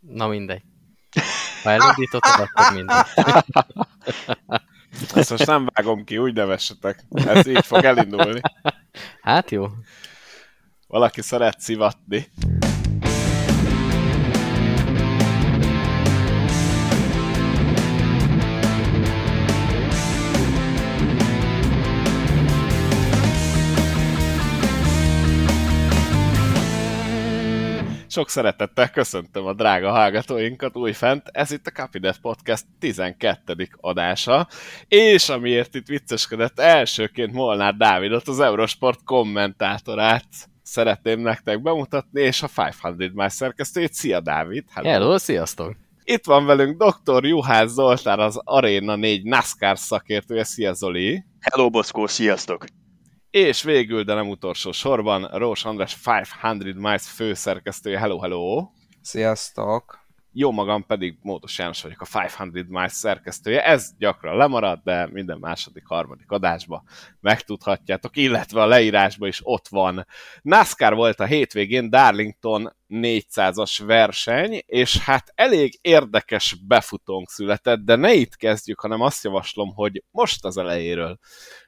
Na mindegy. Ha elindítottad, akkor mindegy. Ezt most nem vágom ki, úgy nevessetek. Ez így fog elindulni. Hát jó. Valaki szeret szivatni. Sok szeretettel köszöntöm a drága hallgatóinkat újfent. Ez itt a Capinet Podcast 12. adása, és amiért itt vicceskedett elsőként Molnár Dávidot, az Eurosport kommentátorát szeretném nektek bemutatni, és a 500 Miles szerkesztőjét. Szia Dávid! Hello, Hello sziasztok! Itt van velünk dr. Juhász Zoltán, az Arena 4 NASCAR szakértője. Szia Zoli! Hello Boszkó, sziasztok! És végül, de nem utolsó sorban, Rós András 500 Miles főszerkesztője. Hello, hello! Sziasztok! Jó magam pedig Módos János vagyok, a 500 Miles szerkesztője. Ez gyakran lemarad, de minden második, harmadik adásba megtudhatjátok, illetve a leírásban is ott van. NASCAR volt a hétvégén, Darlington 400-as verseny, és hát elég érdekes befutónk született, de ne itt kezdjük, hanem azt javaslom, hogy most az elejéről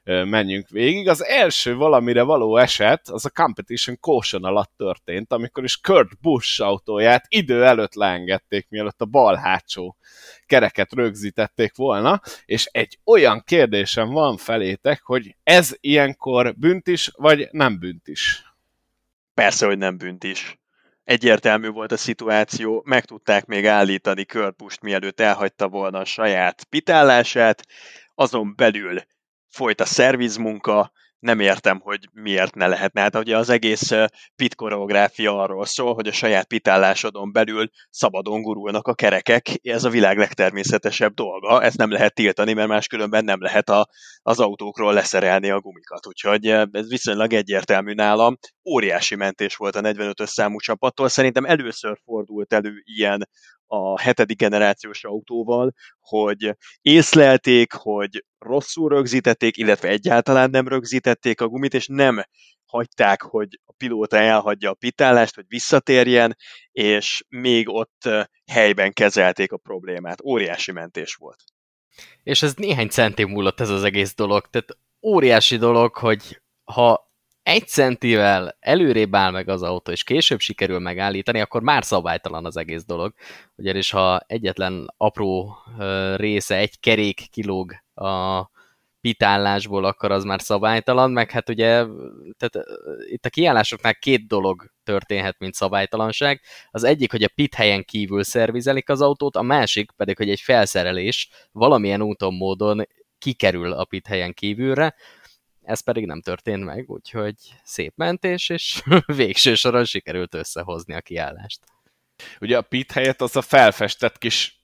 menjünk végig. Az első valamire való eset, az a Competition Caution alatt történt, amikor is Kurt Busch autóját idő előtt leengedték, mielőtt a bal hátsó kereket rögzítették volna, és egy olyan kérdésem van felétek, hogy ez ilyenkor büntis, vagy nem büntis? Persze, hogy nem büntis egyértelmű volt a szituáció, meg tudták még állítani Körpust, mielőtt elhagyta volna a saját pitállását, azon belül folyt a szervizmunka, nem értem, hogy miért ne lehetne. Hát ugye az egész pit koreográfia arról szól, hogy a saját pitállásodon belül szabadon gurulnak a kerekek, ez a világ legtermészetesebb dolga, ezt nem lehet tiltani, mert máskülönben nem lehet a, az autókról leszerelni a gumikat, úgyhogy ez viszonylag egyértelmű nálam. Óriási mentés volt a 45-ös számú csapattól, szerintem először fordult elő ilyen a hetedik generációs autóval, hogy észlelték, hogy rosszul rögzítették, illetve egyáltalán nem rögzítették a gumit, és nem hagyták, hogy a pilóta elhagyja a pitállást, hogy visszatérjen, és még ott helyben kezelték a problémát. Óriási mentés volt. És ez néhány centim múlott ez az egész dolog. Tehát óriási dolog, hogy ha egy centivel előrébb áll meg az autó, és később sikerül megállítani, akkor már szabálytalan az egész dolog. Ugyanis ha egyetlen apró része, egy kerék kilóg a pitállásból, akkor az már szabálytalan, meg hát ugye tehát, itt a kiállásoknál két dolog történhet, mint szabálytalanság. Az egyik, hogy a pit helyen kívül szervizelik az autót, a másik pedig, hogy egy felszerelés valamilyen úton, módon kikerül a pit helyen kívülre, ez pedig nem történt meg, úgyhogy szép mentés, és végső soron sikerült összehozni a kiállást. Ugye a pit helyet az a felfestett kis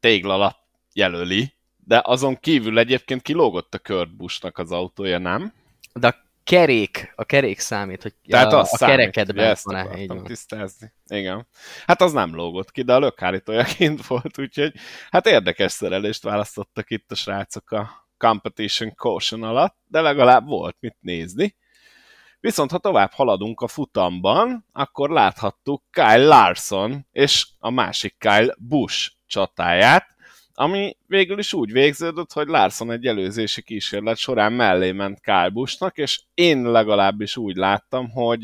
téglalap jelöli, de azon kívül egyébként kilógott a Kurt az autója, nem? De a kerék, a kerék számít, hogy Tehát a, az a számít, kerekedben ezt van-e. Így van. tisztázni. Igen. Hát az nem lógott ki, de a lökhárítója kint volt, úgyhogy hát érdekes szerelést választottak itt a srácok a Competition Caution alatt, de legalább volt mit nézni. Viszont ha tovább haladunk a futamban, akkor láthattuk Kyle Larson és a másik Kyle Busch csatáját, ami végül is úgy végződött, hogy Larson egy előzési kísérlet során mellé ment Kyle Buschnak, és én legalábbis úgy láttam, hogy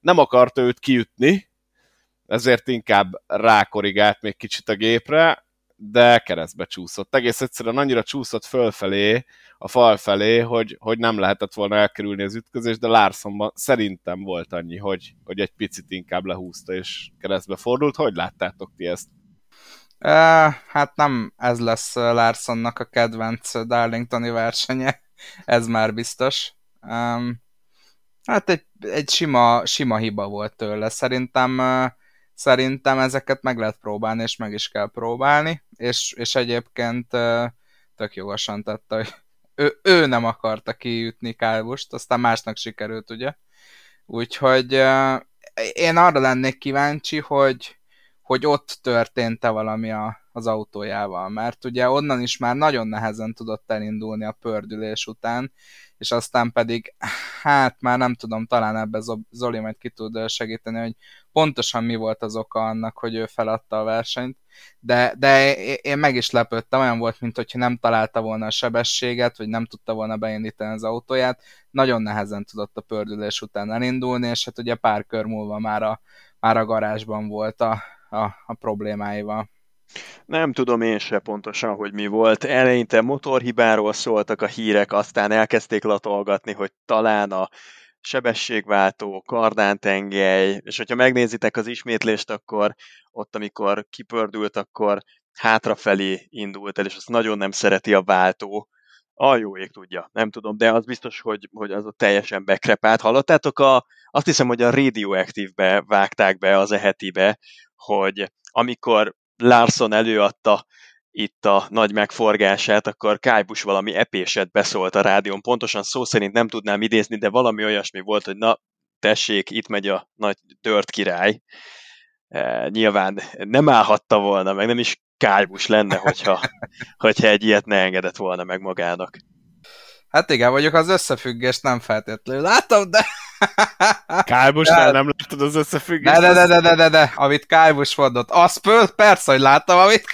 nem akart őt kiütni, ezért inkább rákorigált még kicsit a gépre, de keresztbe csúszott. Egész egyszerűen annyira csúszott fölfelé, a fal felé, hogy, hogy nem lehetett volna elkerülni az ütközést, de Larsonban szerintem volt annyi, hogy, hogy egy picit inkább lehúzta és keresztbe fordult. Hogy láttátok ti ezt? Uh, hát nem ez lesz Larsonnak a kedvenc Darlingtoni versenye, ez már biztos. Um, hát egy, egy sima, sima hiba volt tőle. Szerintem uh, szerintem ezeket meg lehet próbálni, és meg is kell próbálni, és, és egyébként tök jogosan tette, hogy ő, ő nem akarta kiütni Kálvust, aztán másnak sikerült, ugye? Úgyhogy én arra lennék kíváncsi, hogy, hogy ott történt-e valami a, az autójával, mert ugye onnan is már nagyon nehezen tudott elindulni a pördülés után, és aztán pedig, hát már nem tudom, talán ebbe Zoli majd ki tud segíteni, hogy pontosan mi volt az oka annak, hogy ő feladta a versenyt, de, de én meg is lepődtem, olyan volt, mint hogyha nem találta volna a sebességet, vagy nem tudta volna beindítani az autóját, nagyon nehezen tudott a pördülés után elindulni, és hát ugye pár kör múlva már a, már a garázsban volt a, a, a problémáival. Nem tudom én se pontosan, hogy mi volt. Eleinte motorhibáról szóltak a hírek, aztán elkezdték latolgatni, hogy talán a sebességváltó, kardántengely, és hogyha megnézitek az ismétlést, akkor ott, amikor kipördült, akkor hátrafelé indult el, és azt nagyon nem szereti a váltó. A jó ég tudja, nem tudom, de az biztos, hogy, hogy az a teljesen bekrepált. Hallottátok, a, azt hiszem, hogy a Radioactive-be vágták be az ehetibe, hogy amikor Larson előadta itt a nagy megforgását, akkor Kájbus valami epéset beszólt a rádión. Pontosan szó szerint nem tudnám idézni, de valami olyasmi volt, hogy na, tessék, itt megy a nagy tört király. E, nyilván nem állhatta volna, meg nem is Kájbus lenne, hogyha, hogyha egy ilyet ne engedett volna meg magának. Hát igen, vagyok az összefüggést nem feltétlenül látom, de... Kálbusnál nem láttad az összefüggést? De, de, de, de, de, de, amit Kálbus mondott. Az persze, hogy láttam, amit...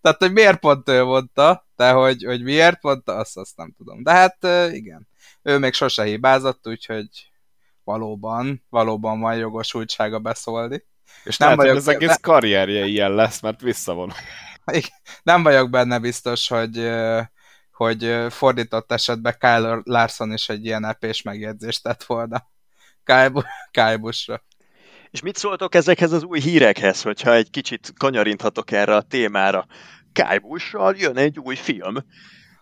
Tehát, hogy miért pont ő mondta, de hogy, hogy miért mondta, azt, azt nem tudom. De hát igen, ő még sose hibázott, úgyhogy valóban, valóban van jogosultsága beszólni. És nem lehet, vagyok, az egész karrierje ilyen lesz, mert visszavon. Nem vagyok benne biztos, hogy hogy fordított esetben Kyle Larson is egy ilyen epés megjegyzést tett volna Kyle Busch-ra. És mit szóltok ezekhez az új hírekhez, hogyha egy kicsit kanyarinthatok erre a témára? Kyle Busch-ral jön egy új film,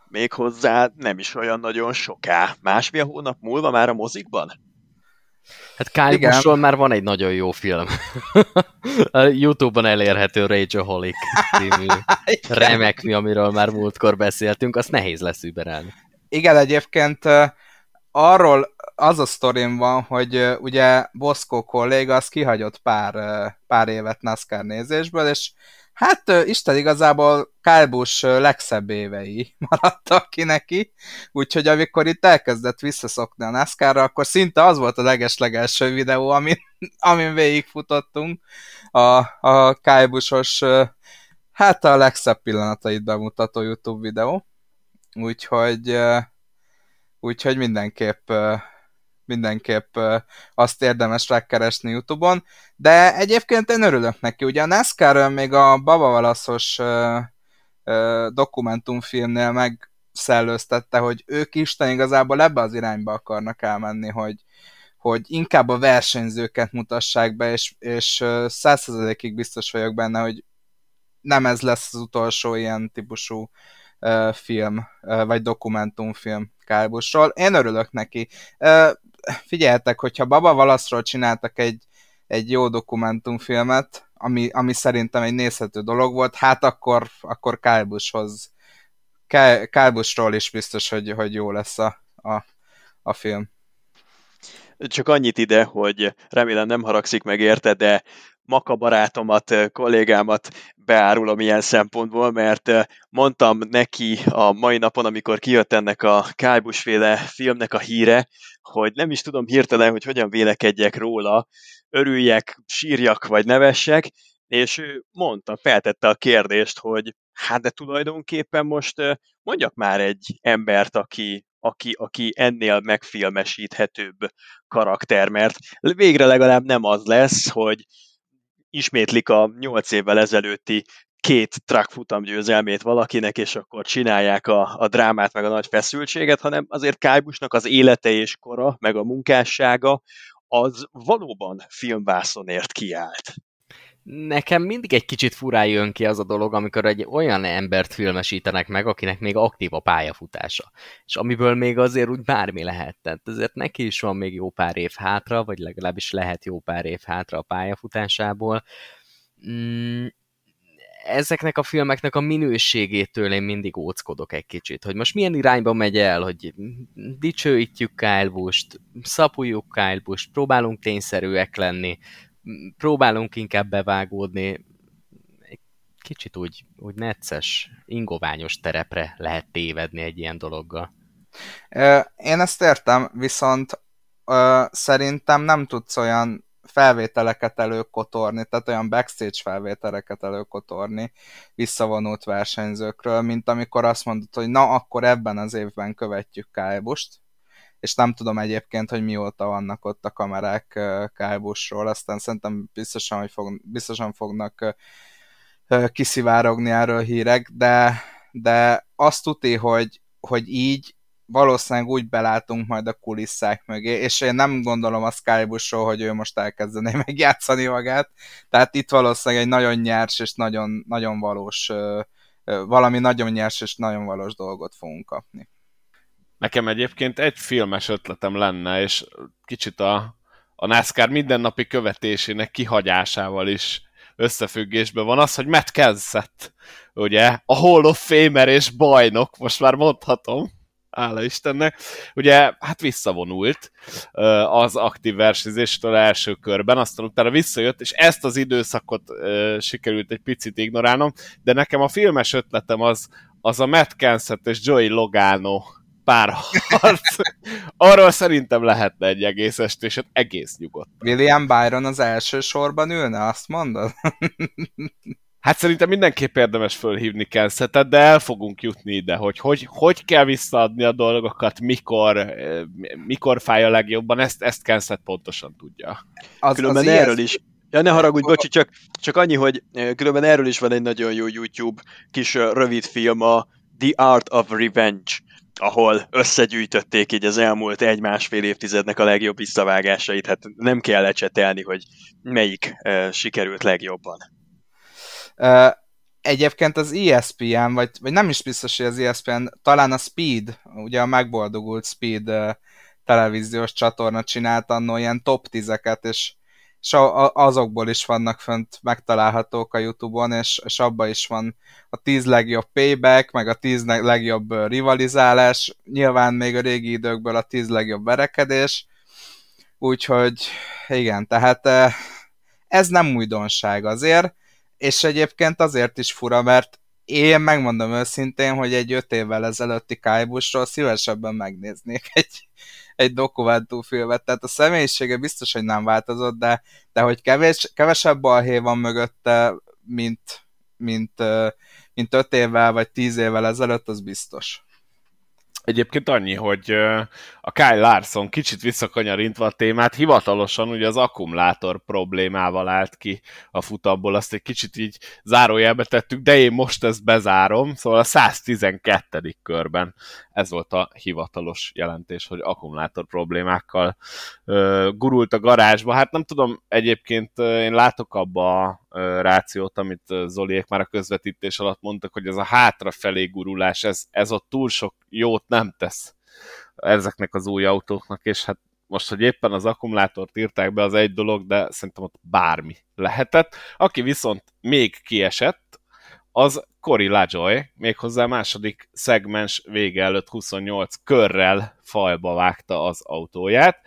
méghozzá nem is olyan nagyon soká. Másfél hónap múlva már a mozikban? Hát Kyle már van egy nagyon jó film. Youtube-on elérhető Rageaholic című remek mi, amiről már múltkor beszéltünk, azt nehéz lesz überelni. Igen, egyébként arról az a sztorim van, hogy ugye Boszkó kolléga az kihagyott pár, pár évet NASCAR nézésből, és Hát Isten igazából Kálbus legszebb évei maradtak ki neki, úgyhogy amikor itt elkezdett visszaszokni a nascar akkor szinte az volt a legeslegelső videó, amin, amin végigfutottunk, a, a Kálbusos, hát a legszebb pillanatait bemutató YouTube videó, úgyhogy, úgyhogy mindenképp mindenképp azt érdemes rákeresni Youtube-on, de egyébként én örülök neki. Ugye a NASCAR még a Baba Valaszos dokumentumfilmnél megszellőztette, hogy ők Isten igazából ebbe az irányba akarnak elmenni, hogy, hogy inkább a versenyzőket mutassák be, és, és százszerzelékig biztos vagyok benne, hogy nem ez lesz az utolsó ilyen típusú film, vagy dokumentumfilm Kálbusról. Én örülök neki. Figyeltek, hogyha Baba Valaszról csináltak egy, egy jó dokumentumfilmet, ami, ami szerintem egy nézhető dolog volt, hát akkor, akkor Kálbushoz Kálbusról is biztos, hogy, hogy jó lesz a, a, a film. Csak annyit ide, hogy remélem nem haragszik meg érte, de Maka barátomat, kollégámat beárulom ilyen szempontból, mert mondtam neki a mai napon, amikor kijött ennek a Kájbusféle filmnek a híre, hogy nem is tudom hirtelen, hogy hogyan vélekedjek róla, örüljek, sírjak vagy nevessek, és ő mondta, feltette a kérdést, hogy hát de tulajdonképpen most mondjak már egy embert, aki, aki, aki ennél megfilmesíthetőbb karakter, mert végre legalább nem az lesz, hogy ismétlik a nyolc évvel ezelőtti két track futam győzelmét valakinek, és akkor csinálják a, a drámát, meg a nagy feszültséget, hanem azért Kájbusnak az élete és kora, meg a munkássága, az valóban filmvászonért kiállt nekem mindig egy kicsit furán jön ki az a dolog, amikor egy olyan embert filmesítenek meg, akinek még aktív a pályafutása. És amiből még azért úgy bármi lehet. Tehát ezért neki is van még jó pár év hátra, vagy legalábbis lehet jó pár év hátra a pályafutásából. Mm, ezeknek a filmeknek a minőségétől én mindig óckodok egy kicsit, hogy most milyen irányba megy el, hogy dicsőítjük Kyle Busch-t, szapuljuk Kyle Busch-t, próbálunk tényszerűek lenni, próbálunk inkább bevágódni. kicsit úgy, úgy necces, ingoványos terepre lehet tévedni egy ilyen dologgal. Én ezt értem, viszont szerintem nem tudsz olyan felvételeket előkotorni, tehát olyan backstage felvételeket előkotorni visszavonult versenyzőkről, mint amikor azt mondod, hogy na, akkor ebben az évben követjük Kálbust, és nem tudom egyébként, hogy mióta vannak ott a kamerák Kálbusról, aztán szerintem biztosan, hogy fog, biztosan fognak kiszivárogni erről hírek, de, de azt tuti, hogy, hogy így valószínűleg úgy belátunk majd a kulisszák mögé, és én nem gondolom a Skybusról, hogy ő most elkezdené megjátszani magát, tehát itt valószínűleg egy nagyon nyers és nagyon, nagyon valós, valami nagyon nyers és nagyon valós dolgot fogunk kapni. Nekem egyébként egy filmes ötletem lenne, és kicsit a, a NASCAR mindennapi követésének kihagyásával is összefüggésben van az, hogy Matt Kenseth, ugye, a Hall of Famer és bajnok, most már mondhatom, hála Istennek. Ugye, hát visszavonult az aktív versenyzéstől első körben, aztán utána visszajött, és ezt az időszakot sikerült egy picit ignorálnom, de nekem a filmes ötletem az, az a Matt Kenseth és Joey Logano párharc. Arról szerintem lehetne egy egész estésed egész nyugodt. William Byron az első sorban ülne, azt mondod? Hát szerintem mindenképp érdemes fölhívni Kensetet, de el fogunk jutni ide, hogy, hogy hogy kell visszaadni a dolgokat, mikor, eh, mikor fáj a legjobban, ezt, ezt Kenset pontosan tudja. Az, Különben az erről is, Ja, ne haragudj, bocsi, csak, csak annyi, hogy eh, különben erről is van egy nagyon jó YouTube kis eh, rövid film, a The Art of Revenge, ahol összegyűjtötték így az elmúlt egy-másfél évtizednek a legjobb visszavágásait. Hát nem kell lecsetelni, hogy melyik uh, sikerült legjobban. Egyébként az ESPN, vagy, vagy nem is biztos, hogy az ESPN, talán a Speed, ugye a megboldogult Speed televíziós csatorna csinált annó ilyen top tízeket, és, és azokból is vannak fönt megtalálhatók a Youtube-on, és, és abban is van a tíz legjobb payback, meg a tíz legjobb rivalizálás, nyilván még a régi időkből a tíz legjobb verekedés, úgyhogy igen, tehát ez nem újdonság azért, és egyébként azért is fura, mert én megmondom őszintén, hogy egy öt évvel ezelőtti Kájbusról szívesebben megnéznék egy, egy dokumentumfilmet, tehát a személyisége biztos, hogy nem változott, de, de hogy kevés, kevesebb balhé van mögötte, mint, mint, mint öt évvel vagy tíz évvel ezelőtt, az biztos. Egyébként annyi, hogy a Kyle Larson kicsit visszakanyarintva a témát, hivatalosan ugye az akkumulátor problémával állt ki a futamból, azt egy kicsit így zárójelbe tettük, de én most ezt bezárom, szóval a 112. körben ez volt a hivatalos jelentés, hogy akkumulátor problémákkal gurult a garázsba. Hát nem tudom, egyébként én látok abba a rációt, amit Zoliék már a közvetítés alatt mondtak, hogy ez a hátrafelé gurulás, ez, ez ott túl sok jót nem tesz ezeknek az új autóknak, és hát most, hogy éppen az akkumulátort írták be, az egy dolog, de szerintem ott bármi lehetett. Aki viszont még kiesett, az Cory LaJoy, méghozzá második szegmens vége előtt 28 körrel fajba vágta az autóját,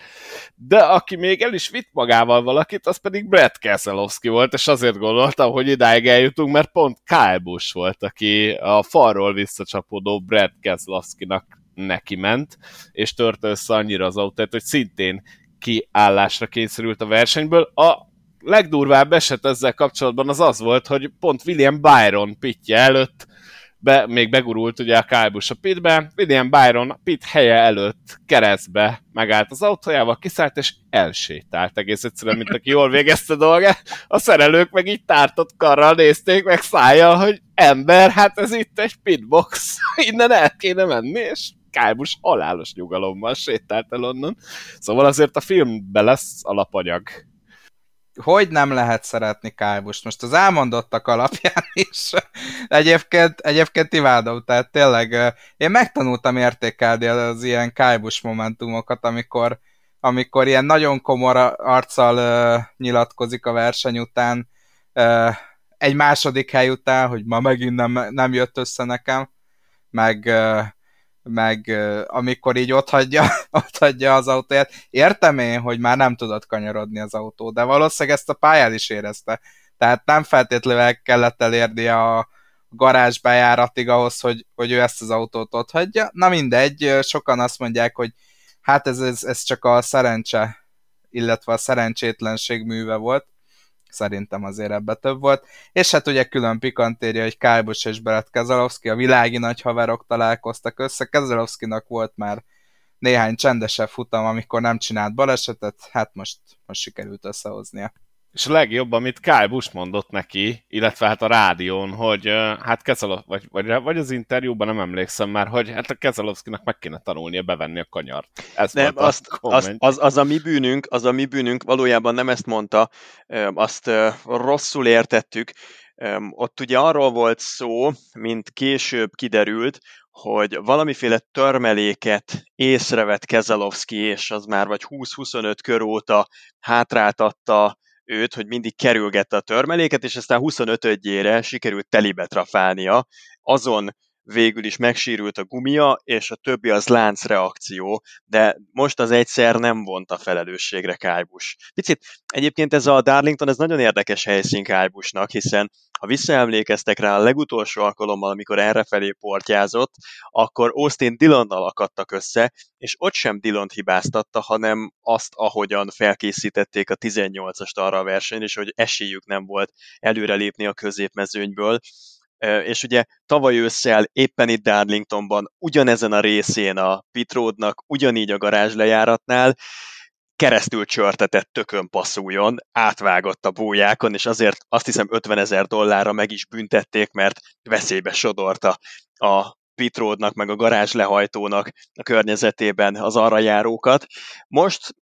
de aki még el is vitt magával valakit, az pedig Brad Keselowski volt, és azért gondoltam, hogy idáig eljutunk, mert pont Kyle Busch volt, aki a falról visszacsapódó Brad Keselowski-nak neki ment, és törte össze annyira az autót, hogy szintén kiállásra kényszerült a versenyből. A legdurvább eset ezzel kapcsolatban az az volt, hogy pont William Byron pitje előtt be, még begurult ugye a Kálbus a pitbe, William Byron a pit helye előtt keresztbe megállt az autójával, kiszállt és elsétált egész egyszerűen, mint aki jól végezte a dolga. A szerelők meg így tártott karral nézték meg szájjal, hogy ember, hát ez itt egy pitbox, innen el kéne menni, és Kálbus halálos nyugalommal sétált el onnan. Szóval azért a filmben lesz alapanyag hogy nem lehet szeretni Kálbust? Most az elmondottak alapján is egyébként, egyébként imádom, tehát tényleg én megtanultam értékelni az ilyen Kálbus momentumokat, amikor, amikor ilyen nagyon komor arccal nyilatkozik a verseny után, egy második hely után, hogy ma megint nem, nem jött össze nekem, meg meg amikor így ott hagyja, ott hagyja az autóját. Értem én, hogy már nem tudott kanyarodni az autó, de valószínűleg ezt a pályán is érezte, Tehát nem feltétlenül kellett elérni a garázs bejáratig ahhoz, hogy, hogy ő ezt az autót ott hagyja. Na mindegy, sokan azt mondják, hogy hát ez, ez, ez csak a szerencse, illetve a szerencsétlenség műve volt. Szerintem azért ebbe több volt. És hát ugye külön pikantéria, hogy Kálbus és Brett Kezelowski, a világi nagy haverok találkoztak össze. Kezelowskinak volt már néhány csendesebb futam, amikor nem csinált balesetet, hát most, most sikerült összehoznia. És a legjobb, amit Kyle Busch mondott neki, illetve hát a rádión, hogy hát Kezelov, vagy, vagy, vagy az interjúban nem emlékszem már, hogy hát a Kezelovszkinak meg kéne tanulnia bevenni a kanyart. Ez nem, volt azt, az, az, a mi bűnünk, az a mi bűnünk, valójában nem ezt mondta, azt rosszul értettük. Ott ugye arról volt szó, mint később kiderült, hogy valamiféle törmeléket észrevett Kezelowski, és az már vagy 20-25 kör óta hátráltatta őt, hogy mindig kerülgette a törmeléket, és aztán 25-ére sikerült telibe trafálnia. Azon végül is megsérült a gumia, és a többi az láncreakció, de most az egyszer nem vonta felelősségre Kájbus. Picit egyébként ez a Darlington, ez nagyon érdekes helyszín Kájbusnak, hiszen ha visszaemlékeztek rá a legutolsó alkalommal, amikor errefelé portyázott, akkor Austin Dillonnal akadtak össze, és ott sem Dillont hibáztatta, hanem azt, ahogyan felkészítették a 18-ast arra a versenyre, és hogy esélyük nem volt előrelépni a középmezőnyből és ugye tavaly ősszel éppen itt Darlingtonban, ugyanezen a részén a Pitródnak, ugyanígy a garázs lejáratnál, keresztül csörtetett tökön passzuljon, átvágott a bójákon, és azért azt hiszem 50 ezer dollárra meg is büntették, mert veszélybe sodorta a Pitródnak, meg a garázs lehajtónak a környezetében az arra járókat. Most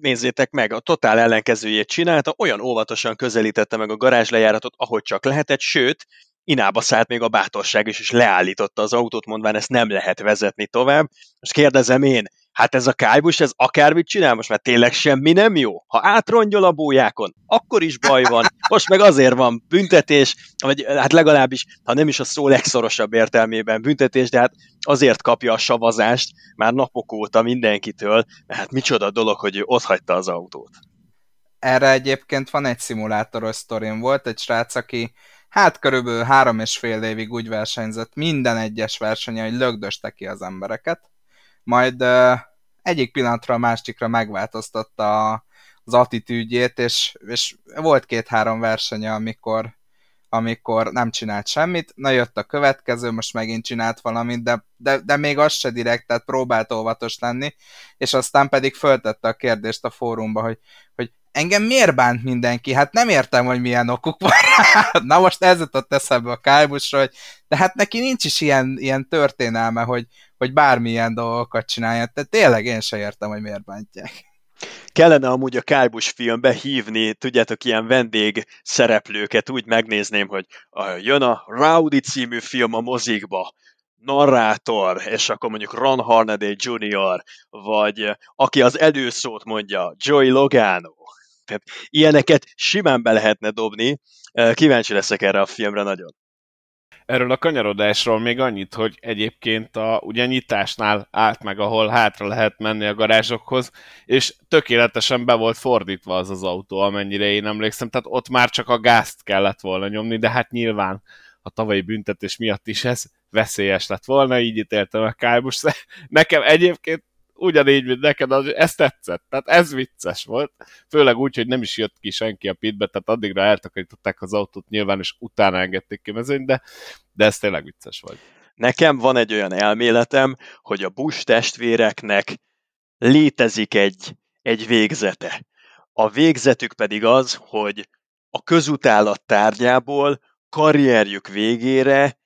nézzétek meg, a totál ellenkezőjét csinálta, olyan óvatosan közelítette meg a garázs lejáratot, ahogy csak lehetett, sőt, inába szállt még a bátorság is, és leállította az autót, mondván ezt nem lehet vezetni tovább. Most kérdezem én, hát ez a kájbus, ez akármit csinál, most már tényleg semmi nem jó. Ha átrongyol a bójákon, akkor is baj van. Most meg azért van büntetés, vagy hát legalábbis, ha nem is a szó legszorosabb értelmében büntetés, de hát azért kapja a savazást már napok óta mindenkitől, mert hát micsoda dolog, hogy ő ott hagyta az autót. Erre egyébként van egy szimulátoros sztorim. Volt egy srác, aki hát körülbelül három és fél évig úgy versenyzett minden egyes versenye, hogy lögdöste ki az embereket, majd egyik pillanatra a másikra megváltoztatta az attitűdjét, és, és volt két-három versenye, amikor, amikor nem csinált semmit, na jött a következő, most megint csinált valamit, de, de, de még az se direkt, tehát próbált óvatos lenni, és aztán pedig föltette a kérdést a fórumba, hogy, hogy engem miért bánt mindenki? Hát nem értem, hogy milyen okuk van. Na most ez jutott eszembe a Kálbusra, hogy de hát neki nincs is ilyen, ilyen történelme, hogy, hogy bármilyen dolgokat csinálja. Tehát tényleg én se értem, hogy miért bántják. Kellene amúgy a Kájbus filmbe hívni, tudjátok, ilyen vendég szereplőket, úgy megnézném, hogy jön a Rowdy című film a mozikba, narrátor, és akkor mondjuk Ron Harnaday Jr., vagy aki az előszót mondja, Joey Logano, tehát ilyeneket simán be lehetne dobni. Kíváncsi leszek erre a filmre nagyon. Erről a kanyarodásról még annyit, hogy egyébként a ugye nyitásnál állt meg, ahol hátra lehet menni a garázsokhoz, és tökéletesen be volt fordítva az az autó, amennyire én emlékszem, tehát ott már csak a gázt kellett volna nyomni, de hát nyilván a tavalyi büntetés miatt is ez veszélyes lett volna, így ítéltem a Kálbus. Nekem egyébként ugyanígy, mint neked, az, ez tetszett. Tehát ez vicces volt. Főleg úgy, hogy nem is jött ki senki a pitbe, tehát addigra eltakarították az autót nyilván, és utána engedték ki mezőny, de, de ez tényleg vicces volt. Nekem van egy olyan elméletem, hogy a Bush testvéreknek létezik egy, egy végzete. A végzetük pedig az, hogy a közutálat tárgyából karrierjük végére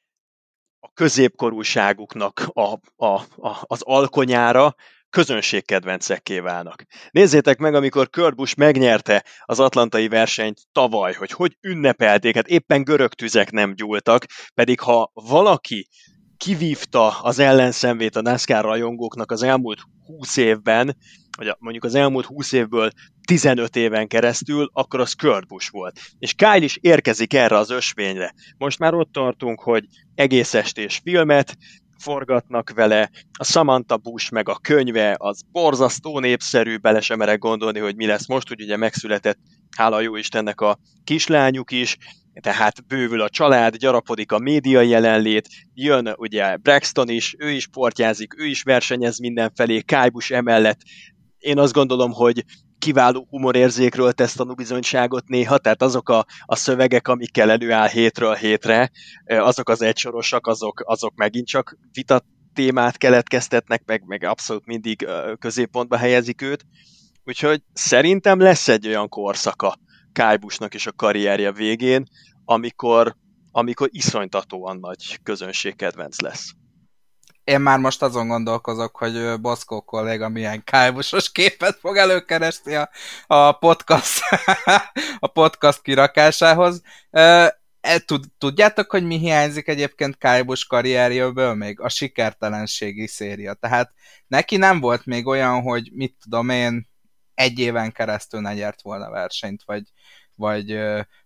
a középkorúságuknak a, a, a, az alkonyára közönségkedvencekké válnak. Nézzétek meg, amikor Kurt Busch megnyerte az atlantai versenyt tavaly, hogy hogy ünnepelték, hát éppen görög tüzek nem gyúltak, pedig ha valaki kivívta az ellenszenvét a NASCAR rajongóknak az elmúlt 20 évben, vagy mondjuk az elmúlt 20 évből 15 éven keresztül, akkor az Kurt Busch volt. És Kyle is érkezik erre az ösvényre. Most már ott tartunk, hogy egész estés filmet, forgatnak vele, a Samantha Bush meg a könyve az borzasztó népszerű, bele sem merek gondolni, hogy mi lesz most, hogy ugye megszületett hála jó Istennek a kislányuk is, tehát bővül a család, gyarapodik a média jelenlét, jön ugye Braxton is, ő is portjázik, ő is versenyez mindenfelé, Kájbus emellett. Én azt gondolom, hogy kiváló humorérzékről tesz tanúbizonyságot néha, tehát azok a, a szövegek, amikkel előáll hétről hétre, azok az egysorosak, azok, azok megint csak vitat témát keletkeztetnek, meg, meg abszolút mindig középpontba helyezik őt. Úgyhogy szerintem lesz egy olyan korszaka Kájbusnak is a karrierje végén, amikor, amikor iszonytatóan nagy közönségkedvenc lesz. Én már most azon gondolkozok, hogy Boszkó kolléga milyen kájbusos képet fog előkeresni a, a podcast a podcast kirakásához. E, tud, tudjátok, hogy mi hiányzik egyébként Kájbus karrierjéből még? A sikertelenségi széria. Tehát neki nem volt még olyan, hogy mit tudom én, egy éven keresztül ne nyert volna versenyt, vagy, vagy,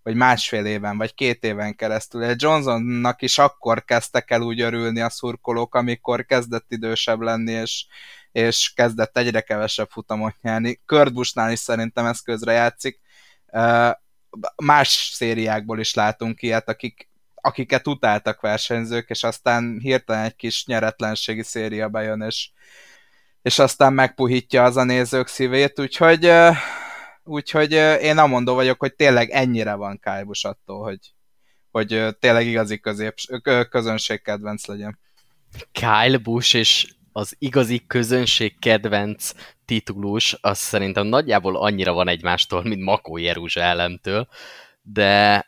vagy másfél éven, vagy két éven keresztül. Johnsonnak is akkor kezdtek el úgy örülni a szurkolók, amikor kezdett idősebb lenni, és, és kezdett egyre kevesebb futamot nyerni. Kurt Bushnál is szerintem ez közre játszik. Más szériákból is látunk ilyet, akik, akiket utáltak versenyzők, és aztán hirtelen egy kis nyeretlenségi széria bejön, és, és aztán megpuhítja az a nézők szívét, úgyhogy úgyhogy én amondó vagyok, hogy tényleg ennyire van Kájbus attól, hogy, hogy tényleg igazi közép, közönség kedvenc legyen. Kyle Busch és az igazi közönség kedvenc titulus, az szerintem nagyjából annyira van egymástól, mint Makó Jeruzsálemtől, de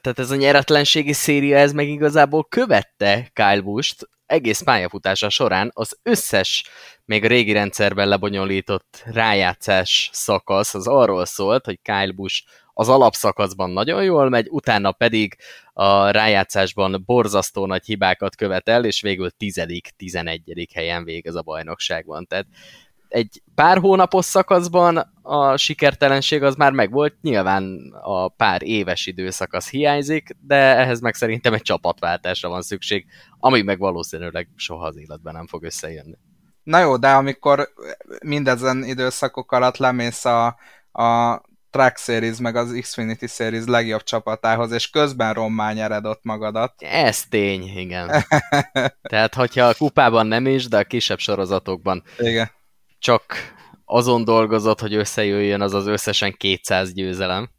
tehát ez a nyeretlenségi széria, ez meg igazából követte Kyle Busch-t egész pályafutása során az összes még a régi rendszerben lebonyolított rájátszás szakasz az arról szólt, hogy Kyle Busch az alapszakaszban nagyon jól megy, utána pedig a rájátszásban borzasztó nagy hibákat követel, és végül 10.-11. helyen végez a bajnokságban. Tehát egy pár hónapos szakaszban a sikertelenség az már megvolt, nyilván a pár éves időszak az hiányzik, de ehhez meg szerintem egy csapatváltásra van szükség, ami meg valószínűleg soha az életben nem fog összejönni. Na jó, de amikor mindezen időszakok alatt lemész a, a Track Series meg az Xfinity Series legjobb csapatához, és közben rommá nyered ott magadat. Ez tény, igen. Tehát, hogyha a kupában nem is, de a kisebb sorozatokban igen. Csak azon dolgozott, hogy összejöjjön az az összesen 200 győzelem.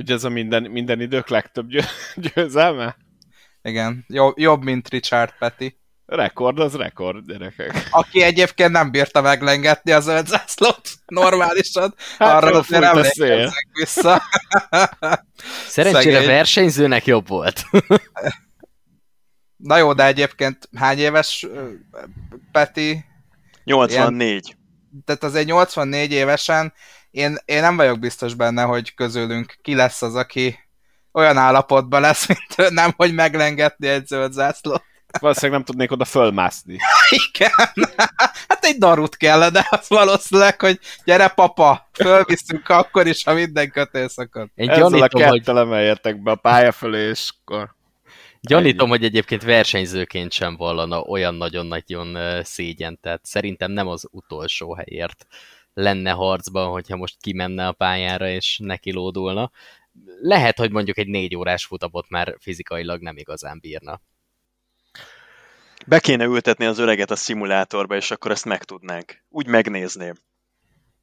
Ugye ez a minden, minden idők legtöbb győ, győzelme? Igen, jobb, jobb, mint Richard Petty. Rekord az rekord, gyerekek. Aki egyébként nem bírta meglengetni az zöld zászlót normálisan, hát arra azért emlékezzek vissza. Szerencsére Szegény. versenyzőnek jobb volt. Na jó, de egyébként hány éves Peti? 84. Ilyen, tehát azért 84 évesen én, én nem vagyok biztos benne, hogy közülünk ki lesz az, aki olyan állapotban lesz, mint ő, nem, hogy meglengetni egy zöld zászlót. Valószínűleg nem tudnék oda fölmászni. Igen. Hát egy darut kell, de az valószínűleg, hogy gyere papa, fölviszünk akkor is, ha minden kötél szakad. Én Ezzel gyanítom, a kettelem hogy... értek be a pálya fölé, és akkor... Gyanítom, hogy egyébként versenyzőként sem vallana olyan nagyon-nagyon szégyen, tehát szerintem nem az utolsó helyért lenne harcban, hogyha most kimenne a pályára és neki lódulna. Lehet, hogy mondjuk egy négy órás futabot már fizikailag nem igazán bírna. Be kéne ültetni az öreget a szimulátorba, és akkor ezt megtudnánk. Úgy megnézném.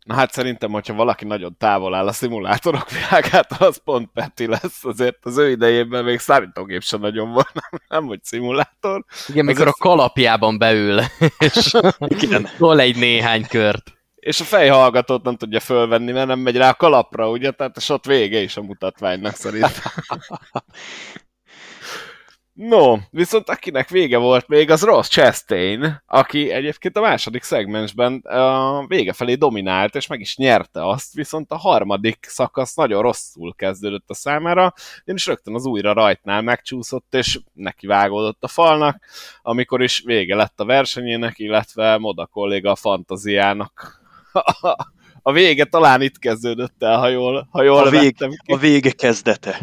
Na hát szerintem, hogyha valaki nagyon távol áll a szimulátorok világától, az pont Peti lesz. Azért az ő idejében még számítógép sem nagyon van, nem, nem hogy szimulátor. Igen, mikor a kalapjában beül, és Igen. tol egy néhány kört. És a fejhallgatót nem tudja fölvenni, mert nem megy rá a kalapra, ugye? Tehát és ott vége is a mutatványnak szerintem. No, viszont akinek vége volt még, az Ross Chastain, aki egyébként a második szegmensben vége felé dominált, és meg is nyerte azt, viszont a harmadik szakasz nagyon rosszul kezdődött a számára, is rögtön az újra rajtnál megcsúszott, és neki vágódott a falnak, amikor is vége lett a versenyének, illetve Moda kolléga a fantaziának a vége talán itt kezdődött el, ha jól, ha jól a, vég, ki. a vége kezdete.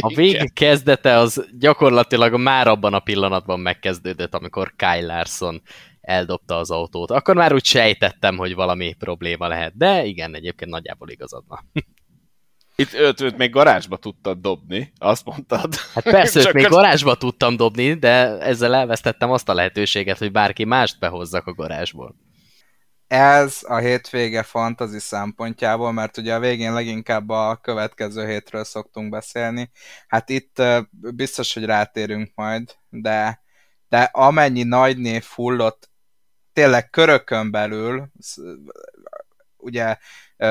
A vége kezdete az gyakorlatilag már abban a pillanatban megkezdődött, amikor Kyle Larson eldobta az autót. Akkor már úgy sejtettem, hogy valami probléma lehet, de igen, egyébként nagyjából igazad van. Itt őt, őt még garázsba tudtad dobni, azt mondtad. Hát persze, őt még az- garázsba tudtam dobni, de ezzel elvesztettem azt a lehetőséget, hogy bárki mást behozzak a garázsból. Ez a hétvége fantazi szempontjából, mert ugye a végén leginkább a következő hétről szoktunk beszélni. Hát itt biztos, hogy rátérünk majd, de, de amennyi nagy név hullott tényleg körökön belül, ugye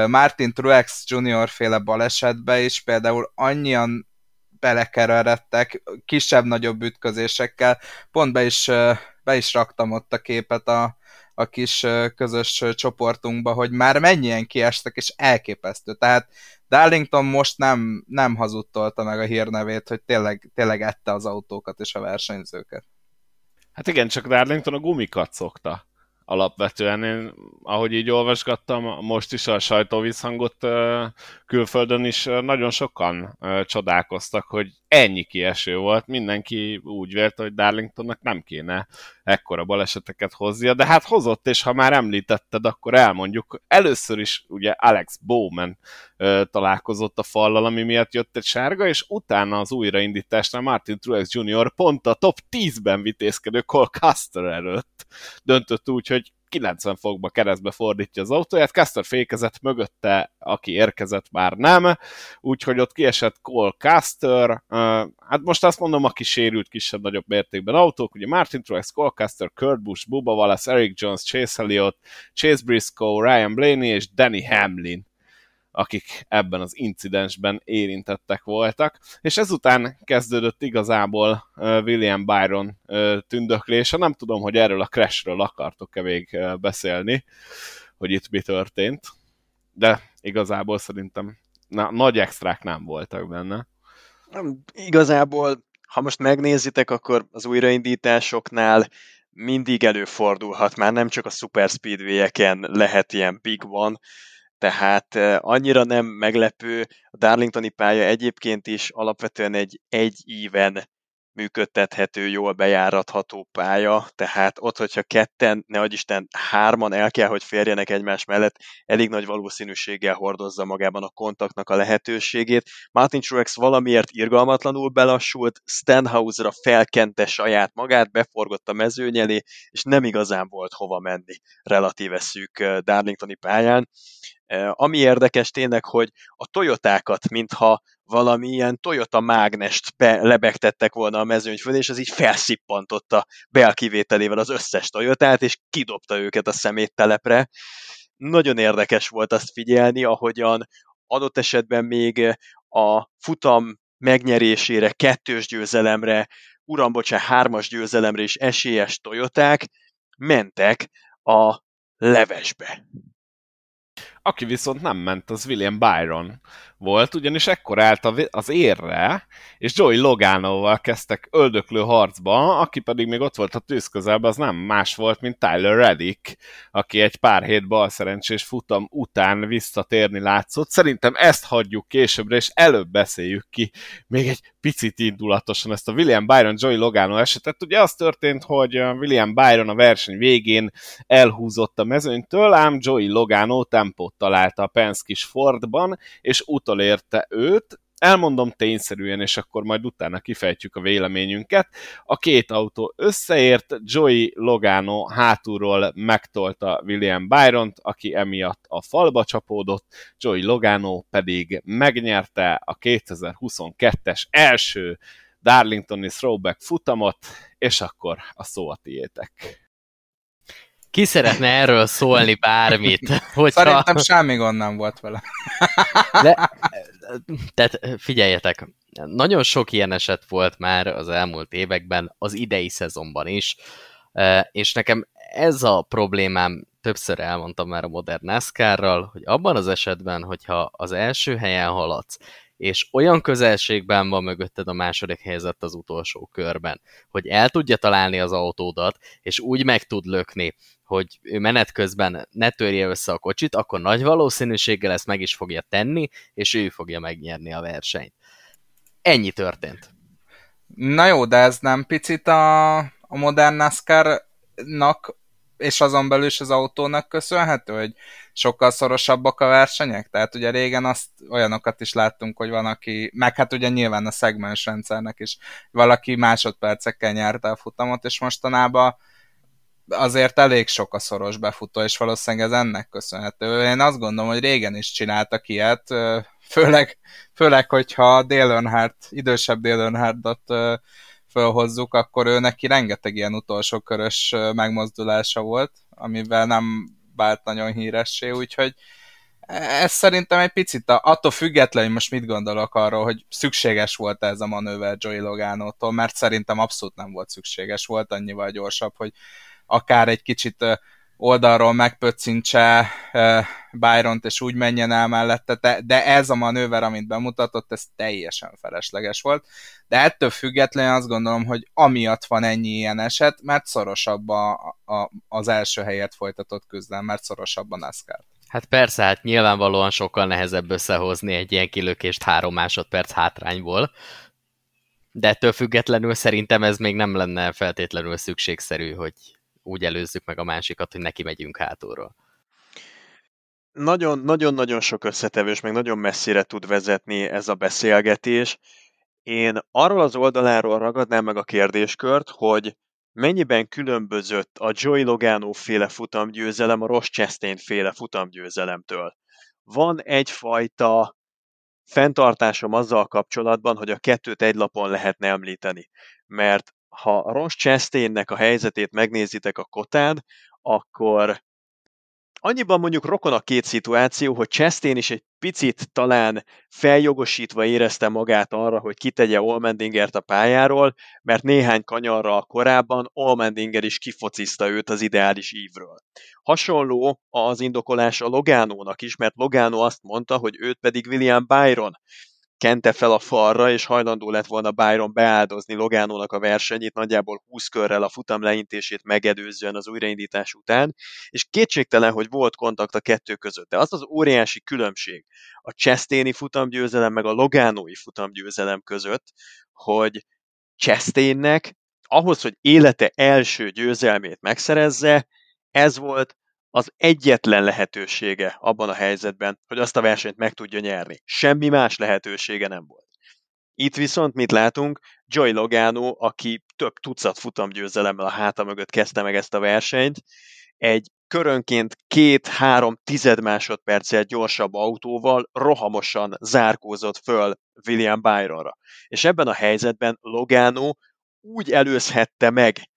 Martin Truex Jr. féle balesetbe is például annyian belekereredtek kisebb-nagyobb ütközésekkel. Pont be is, be is raktam ott a képet a, a kis közös csoportunkba, hogy már mennyien kiestek, és elképesztő. Tehát Darlington most nem, nem hazudtolta meg a hírnevét, hogy tényleg, tényleg ette az autókat és a versenyzőket. Hát igen, csak Darlington a gumikat szokta. Alapvetően én, ahogy így olvasgattam, most is a sajtóvízhangot külföldön is nagyon sokan csodálkoztak, hogy ennyi kieső volt. Mindenki úgy vélte, hogy Darlingtonnak nem kéne ekkora baleseteket hoznia, de hát hozott, és ha már említetted, akkor elmondjuk. Először is ugye Alex Bowman találkozott a fallal, ami miatt jött egy sárga, és utána az újraindításnál Martin Truex Jr. pont a top 10-ben vitézkedő Cole Custer előtt döntött úgy, hogy 90 fokba keresztbe fordítja az autóját, Custer fékezett mögötte, aki érkezett már nem, úgyhogy ott kiesett Cole Custer, uh, hát most azt mondom, aki sérült kisebb-nagyobb mértékben autók, ugye Martin Truex, Cole Custer, Kurt Busch, Bubba Wallace, Eric Jones, Chase Elliott, Chase Briscoe, Ryan Blaney és Danny Hamlin akik ebben az incidensben érintettek voltak, és ezután kezdődött igazából William Byron tündöklése. Nem tudom, hogy erről a crashről akartok-e még beszélni, hogy itt mi történt, de igazából szerintem na, nagy extrák nem voltak benne. Nem, Igazából, ha most megnézitek, akkor az újraindításoknál mindig előfordulhat, már nem csak a Super Speedway-eken lehet ilyen big one, tehát eh, annyira nem meglepő, a Darlingtoni pálya egyébként is alapvetően egy egy íven működtethető, jól bejáratható pálya, tehát ott, hogyha ketten, ne Isten, hárman el kell, hogy férjenek egymás mellett, elég nagy valószínűséggel hordozza magában a kontaktnak a lehetőségét. Martin Truex valamiért irgalmatlanul belassult, Stenhouse-ra felkente saját magát, beforgott a mezőny elé, és nem igazán volt hova menni relatíve szűk Darlingtoni pályán. Ami érdekes tényleg, hogy a Toyotákat, mintha valami ilyen Toyota mágnest be, lebegtettek volna a mezőny föl, és ez így felszippantotta Bell kivételével az összes Toyotát, és kidobta őket a szeméttelepre. Nagyon érdekes volt azt figyelni, ahogyan adott esetben még a futam megnyerésére, kettős győzelemre, uram, bocsán, hármas győzelemre is esélyes Toyoták mentek a levesbe. Aki viszont nem ment, az William Byron volt, ugyanis ekkor állt az érre, és Joey Loganoval kezdtek öldöklő harcba, aki pedig még ott volt a tűz közelben, az nem más volt, mint Tyler Reddick, aki egy pár hét balszerencsés futam után visszatérni látszott. Szerintem ezt hagyjuk későbbre, és előbb beszéljük ki még egy picit indulatosan ezt a William Byron Joey Logano esetet. Ugye az történt, hogy William Byron a verseny végén elhúzott a mezőnytől, ám Joey Logano tempót találta a Penske-s Fordban, és utolérte őt, elmondom tényszerűen, és akkor majd utána kifejtjük a véleményünket. A két autó összeért, Joey Logano hátulról megtolta William Byront, aki emiatt a falba csapódott, Joey Logano pedig megnyerte a 2022-es első Darlingtoni Throwback futamot, és akkor a szó a tiétek. Ki szeretne erről szólni bármit? Hogyha... Szerintem semmi gond nem volt vele. De, tehát figyeljetek, nagyon sok ilyen eset volt már az elmúlt években, az idei szezonban is, és nekem ez a problémám, többször elmondtam már a modern NASCAR-ral, hogy abban az esetben, hogyha az első helyen haladsz, és olyan közelségben van mögötted a második helyzet az utolsó körben, hogy el tudja találni az autódat, és úgy meg tud lökni, hogy ő menet közben ne törje össze a kocsit, akkor nagy valószínűséggel ezt meg is fogja tenni, és ő fogja megnyerni a versenyt. Ennyi történt. Na jó, de ez nem picit a, a modern NASCAR-nak és azon belül is az autónak köszönhető, hogy sokkal szorosabbak a versenyek? Tehát ugye régen azt olyanokat is láttunk, hogy van, aki, meg hát ugye nyilván a szegmens rendszernek is valaki másodpercekkel nyerte a futamot, és mostanában azért elég sok a szoros befutó, és valószínűleg ez ennek köszönhető. Én azt gondolom, hogy régen is csináltak ilyet, főleg, főleg hogyha Dale Earnhardt, idősebb Dale Earnhardtot fölhozzuk, akkor ő neki rengeteg ilyen utolsó körös megmozdulása volt, amivel nem vált nagyon híressé, úgyhogy ez szerintem egy picit, attól függetlenül, most mit gondolok arról, hogy szükséges volt ez a manőver Joey Logano-tól, mert szerintem abszolút nem volt szükséges, volt annyival gyorsabb, hogy akár egy kicsit oldalról megpöccintse Byron-t, és úgy menjen el mellette, de ez a manőver, amit bemutatott, ez teljesen felesleges volt. De ettől függetlenül azt gondolom, hogy amiatt van ennyi ilyen eset, mert szorosabb a, a, az első helyet folytatott küzdelem, mert szorosabb a NASCAR. Hát persze, hát nyilvánvalóan sokkal nehezebb összehozni egy ilyen kilökést három másodperc hátrányból, de ettől függetlenül szerintem ez még nem lenne feltétlenül szükségszerű, hogy úgy előzzük meg a másikat, hogy neki megyünk hátulról. Nagyon-nagyon sok összetevős, meg nagyon messzire tud vezetni ez a beszélgetés. Én arról az oldaláról ragadnám meg a kérdéskört, hogy mennyiben különbözött a Joey Logano féle futamgyőzelem a Ross Chastain féle futamgyőzelemtől. Van egyfajta fenntartásom azzal kapcsolatban, hogy a kettőt egy lapon lehetne említeni. Mert ha Ross Chastainnek a helyzetét megnézitek a kotán, akkor annyiban mondjuk rokon a két szituáció, hogy Chastain is egy picit talán feljogosítva érezte magát arra, hogy kitegye Olmendingert a pályáról, mert néhány kanyarra korábban Olmendinger is kifociszta őt az ideális ívről. Hasonló az indokolás a Logánónak is, mert Logánó azt mondta, hogy őt pedig William Byron kente fel a falra, és hajlandó lett volna Byron beáldozni Logánónak a versenyét, nagyjából 20 körrel a futam leintését megedőzően az újraindítás után, és kétségtelen, hogy volt kontakt a kettő között. De az az óriási különbség a Chastain futamgyőzelem meg a Logánói futamgyőzelem között, hogy Chastainnek ahhoz, hogy élete első győzelmét megszerezze, ez volt az egyetlen lehetősége abban a helyzetben, hogy azt a versenyt meg tudja nyerni. Semmi más lehetősége nem volt. Itt viszont mit látunk? Joy Logano, aki több tucat futamgyőzelemmel a háta mögött kezdte meg ezt a versenyt, egy körönként két-három tized másodperccel gyorsabb autóval rohamosan zárkózott föl William Byronra. És ebben a helyzetben Logano úgy előzhette meg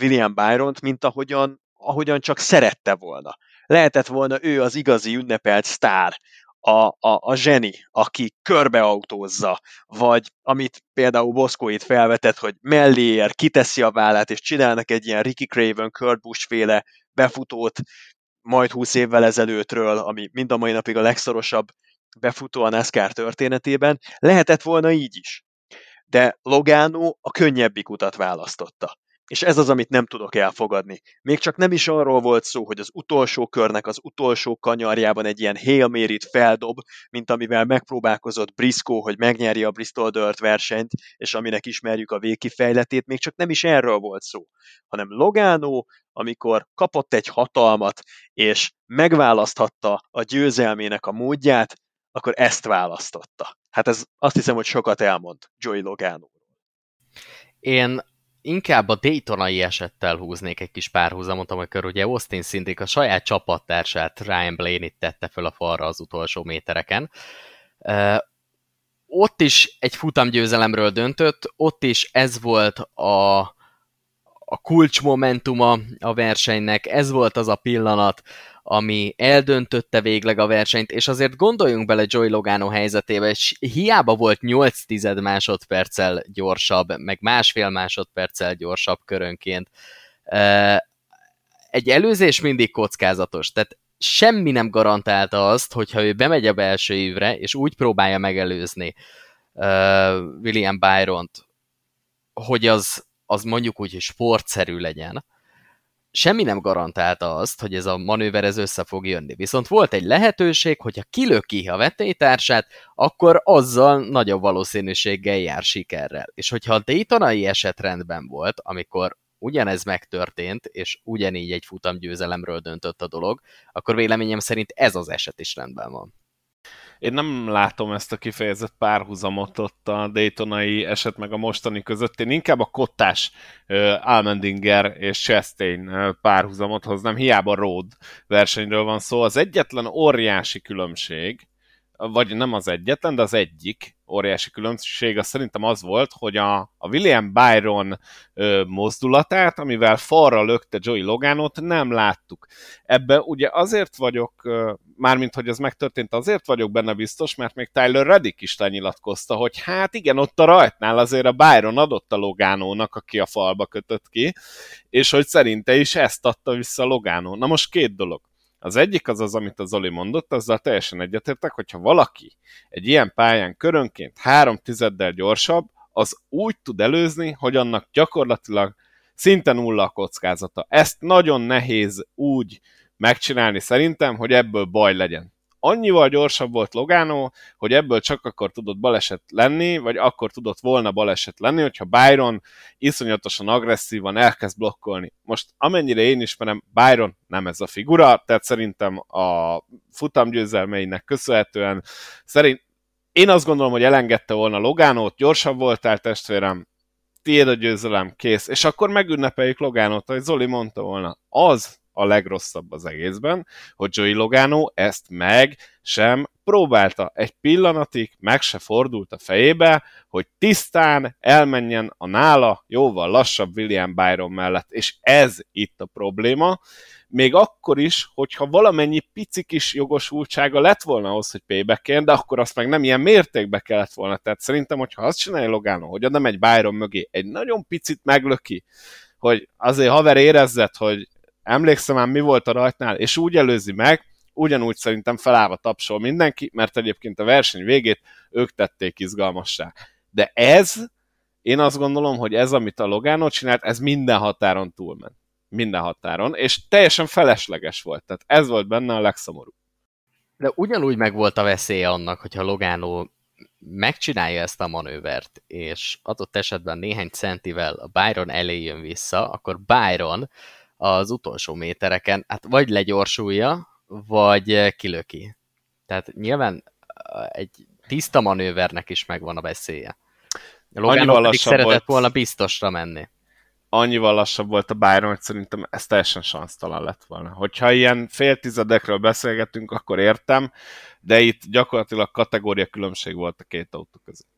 William Byront, mint ahogyan ahogyan csak szerette volna. Lehetett volna ő az igazi ünnepelt sztár, a, a, a zseni, aki körbeautózza, vagy amit például Boszkóit felvetett, hogy mellé ér, kiteszi a vállát, és csinálnak egy ilyen Ricky Craven, Kurt Busch féle befutót majd 20 évvel ezelőttről, ami mind a mai napig a legszorosabb befutó a NASCAR történetében, lehetett volna így is. De Logano a könnyebbik utat választotta. És ez az, amit nem tudok elfogadni. Még csak nem is arról volt szó, hogy az utolsó körnek az utolsó kanyarjában egy ilyen mary feldob, mint amivel megpróbálkozott Briscoe, hogy megnyerje a Bristol Dirt versenyt, és aminek ismerjük a végkifejletét, még csak nem is erről volt szó, hanem Logano, amikor kapott egy hatalmat, és megválaszthatta a győzelmének a módját, akkor ezt választotta. Hát ez azt hiszem, hogy sokat elmond Joey Logano. Én inkább a Daytonai esettel húznék egy kis párhuzamot, amikor ugye Austin Szindik a saját csapattársát Ryan Blaney tette fel a falra az utolsó métereken. Ott is egy futamgyőzelemről döntött, ott is ez volt a, a kulcsmomentuma a versenynek, ez volt az a pillanat, ami eldöntötte végleg a versenyt, és azért gondoljunk bele Joy Logano helyzetébe, és hiába volt 8 tized másodperccel gyorsabb, meg másfél másodperccel gyorsabb körönként. Egy előzés mindig kockázatos, tehát semmi nem garantálta azt, hogyha ő bemegy a belső évre, és úgy próbálja megelőzni William Byron-t, hogy az, az mondjuk úgy, hogy sportszerű legyen, semmi nem garantálta azt, hogy ez a manőver ez össze fog jönni. Viszont volt egy lehetőség, hogyha kilöki a vetélytársát, akkor azzal nagyobb valószínűséggel jár sikerrel. És hogyha a Daytonai eset rendben volt, amikor ugyanez megtörtént, és ugyanígy egy futamgyőzelemről döntött a dolog, akkor véleményem szerint ez az eset is rendben van. Én nem látom ezt a kifejezett párhuzamot ott a Daytonai eset meg a mostani között. Én inkább a kottás uh, Almendinger és Chastain uh, párhuzamot hoznám. Hiába road versenyről van szó. Az egyetlen óriási különbség, vagy nem az egyetlen, de az egyik óriási különbség, az szerintem az volt, hogy a, a William Byron ö, mozdulatát, amivel falra lökte Joey Loganot, nem láttuk. Ebbe ugye azért vagyok, ö, mármint hogy ez megtörtént, azért vagyok benne biztos, mert még Tyler Reddick is lenyilatkozta, hogy hát igen, ott a rajtnál azért a Byron adott a Logánónak, aki a falba kötött ki, és hogy szerinte is ezt adta vissza Logánó. Na most két dolog. Az egyik az az, amit az Zoli mondott, azzal teljesen egyetértek, hogyha valaki egy ilyen pályán körönként három tizeddel gyorsabb, az úgy tud előzni, hogy annak gyakorlatilag szinte nulla a kockázata. Ezt nagyon nehéz úgy megcsinálni szerintem, hogy ebből baj legyen annyival gyorsabb volt Logano, hogy ebből csak akkor tudott baleset lenni, vagy akkor tudott volna baleset lenni, hogyha Byron iszonyatosan agresszívan elkezd blokkolni. Most amennyire én ismerem, Byron nem ez a figura, tehát szerintem a futamgyőzelmeinek köszönhetően szerint én azt gondolom, hogy elengedte volna Logánót, gyorsabb voltál testvérem, tiéd a győzelem, kész. És akkor megünnepeljük Logánót, hogy Zoli mondta volna. Az a legrosszabb az egészben, hogy Joey Logano ezt meg sem próbálta. Egy pillanatig meg se fordult a fejébe, hogy tisztán elmenjen a nála jóval lassabb William Byron mellett, és ez itt a probléma, még akkor is, hogyha valamennyi pici kis jogosultsága lett volna ahhoz, hogy payback de akkor azt meg nem ilyen mértékbe kellett volna. Tehát szerintem, hogyha azt csinálja Logano, hogy oda megy Byron mögé, egy nagyon picit meglöki, hogy azért haver érezzed, hogy emlékszem már mi volt a rajtnál, és úgy előzi meg, ugyanúgy szerintem felállva tapsol mindenki, mert egyébként a verseny végét ők tették izgalmassá. De ez, én azt gondolom, hogy ez, amit a Logano csinált, ez minden határon túlment. Minden határon, és teljesen felesleges volt. Tehát ez volt benne a legszomorúbb. De ugyanúgy meg volt a veszélye annak, hogyha Logano megcsinálja ezt a manővert, és adott esetben néhány centivel a Byron elé jön vissza, akkor Byron az utolsó métereken, hát vagy legyorsulja, vagy eh, kilöki. Tehát nyilván eh, egy tiszta manővernek is megvan a veszélye. Logan pedig szeretett volt, volna biztosra menni. Annyival lassabb volt a Byron, hogy szerintem ez teljesen sansztalan lett volna. Hogyha ilyen féltizedekről beszélgetünk, akkor értem, de itt gyakorlatilag kategória különbség volt a két autó között.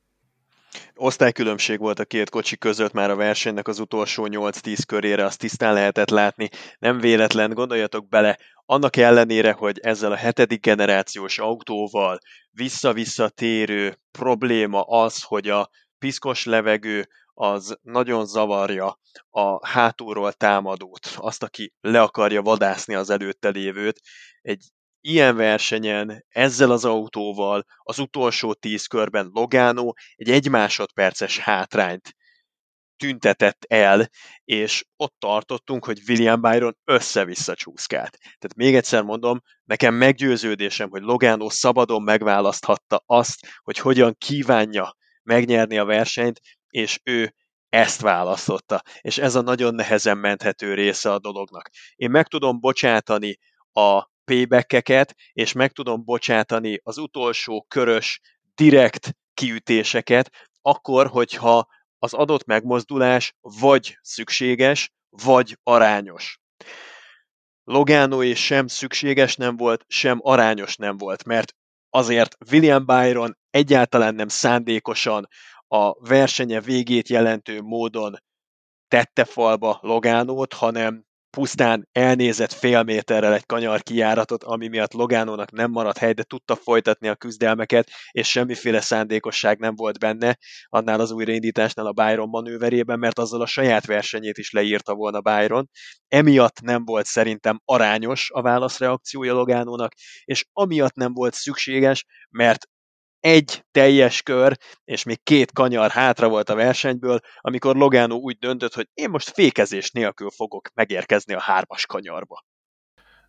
Osztálykülönbség volt a két kocsi között már a versenynek az utolsó 8-10 körére, azt tisztán lehetett látni. Nem véletlen, gondoljatok bele, annak ellenére, hogy ezzel a hetedik generációs autóval vissza-visszatérő probléma az, hogy a piszkos levegő az nagyon zavarja a hátulról támadót, azt, aki le akarja vadászni az előtte lévőt. Egy ilyen versenyen, ezzel az autóval az utolsó tíz körben Logano egy egy másodperces hátrányt tüntetett el, és ott tartottunk, hogy William Byron össze-vissza csúszkált. Tehát még egyszer mondom, nekem meggyőződésem, hogy Logano szabadon megválaszthatta azt, hogy hogyan kívánja megnyerni a versenyt, és ő ezt választotta. És ez a nagyon nehezen menthető része a dolognak. Én meg tudom bocsátani a paybackeket, és meg tudom bocsátani az utolsó körös direkt kiütéseket, akkor, hogyha az adott megmozdulás vagy szükséges, vagy arányos. Logano és sem szükséges nem volt, sem arányos nem volt, mert azért William Byron egyáltalán nem szándékosan a versenye végét jelentő módon tette falba Logánót, hanem pusztán elnézett fél méterrel egy kanyar kijáratot, ami miatt Logánónak nem maradt hely, de tudta folytatni a küzdelmeket, és semmiféle szándékosság nem volt benne annál az újraindításnál a Byron manőverében, mert azzal a saját versenyét is leírta volna Byron. Emiatt nem volt szerintem arányos a válaszreakciója Logánónak, és amiatt nem volt szükséges, mert egy teljes kör, és még két kanyar hátra volt a versenyből, amikor Logano úgy döntött, hogy én most fékezés nélkül fogok megérkezni a hármas kanyarba.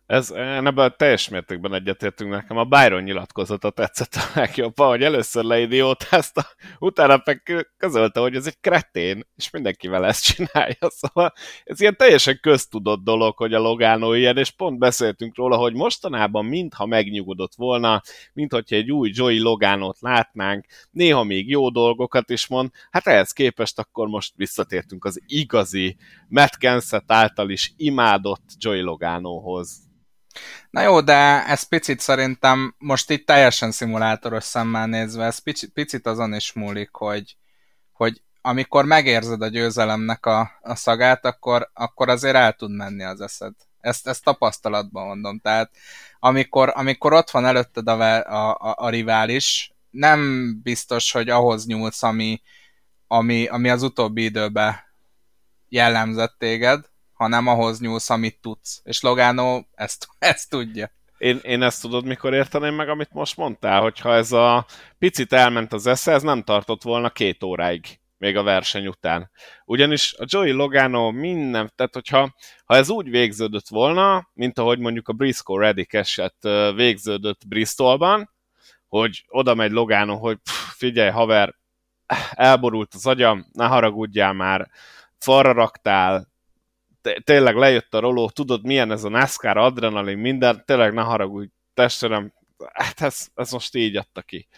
Ez, ebben teljes mértékben egyetértünk nekem. A Byron nyilatkozata tetszett a legjobban, hogy először leidiótázta, utána meg közölte, hogy ez egy kretén, és mindenkivel ezt csinálja. Szóval ez ilyen teljesen köztudott dolog, hogy a Logano ilyen, és pont beszéltünk róla, hogy mostanában mintha megnyugodott volna, mint egy új Joey Logánot látnánk, néha még jó dolgokat is mond, hát ehhez képest akkor most visszatértünk az igazi Matt Kenseth által is imádott Joey Loganohoz Na jó, de ez picit szerintem most itt teljesen szimulátoros szemmel nézve, ez picit, picit azon is múlik, hogy, hogy amikor megérzed a győzelemnek a, a szagát, akkor, akkor azért el tud menni az eszed. Ezt, ezt tapasztalatban mondom. Tehát amikor, amikor ott van előtted a, a, a, a rivális, nem biztos, hogy ahhoz nyúlsz, ami, ami, ami az utóbbi időben jellemzett téged, hanem ahhoz nyúlsz, amit tudsz. És Logano ezt, ezt tudja. Én, én ezt tudod, mikor érteném meg, amit most mondtál, hogyha ez a picit elment az esze, ez nem tartott volna két óráig még a verseny után. Ugyanis a Joey Logano minden, tehát hogyha ha ez úgy végződött volna, mint ahogy mondjuk a Briscoe Reddick eset végződött Bristolban, hogy oda megy Logano, hogy pff, figyelj haver, elborult az agyam, ne haragudjál már, falra raktál, tényleg lejött a roló, tudod milyen ez a NASCAR, adrenalin, minden, tényleg ne haragudj, testvérem, hát ez, ez most így adta ki.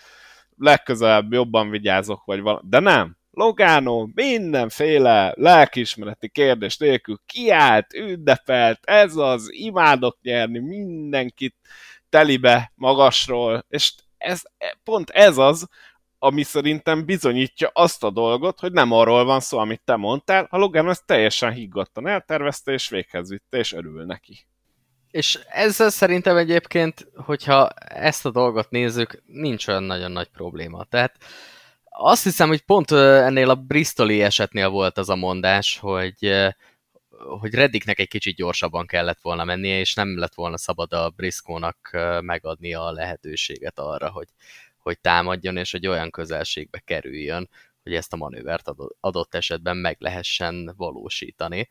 Legközelebb jobban vigyázok, vagy valami. De nem, Logano mindenféle lelkismereti kérdés nélkül kiállt, ünnepelt, ez az, imádok nyerni, mindenkit telibe magasról, és ez, pont ez az, ami szerintem bizonyítja azt a dolgot, hogy nem arról van szó, amit te mondtál, a Logan ezt teljesen higgadtan eltervezte, és véghez vitte, és örül neki. És ezzel szerintem egyébként, hogyha ezt a dolgot nézzük, nincs olyan nagyon nagy probléma. Tehát azt hiszem, hogy pont ennél a Bristoli esetnél volt az a mondás, hogy hogy Reddiknek egy kicsit gyorsabban kellett volna mennie, és nem lett volna szabad a Briscoe-nak megadni a lehetőséget arra, hogy, hogy támadjon, és hogy olyan közelségbe kerüljön, hogy ezt a manővert adott esetben meg lehessen valósítani.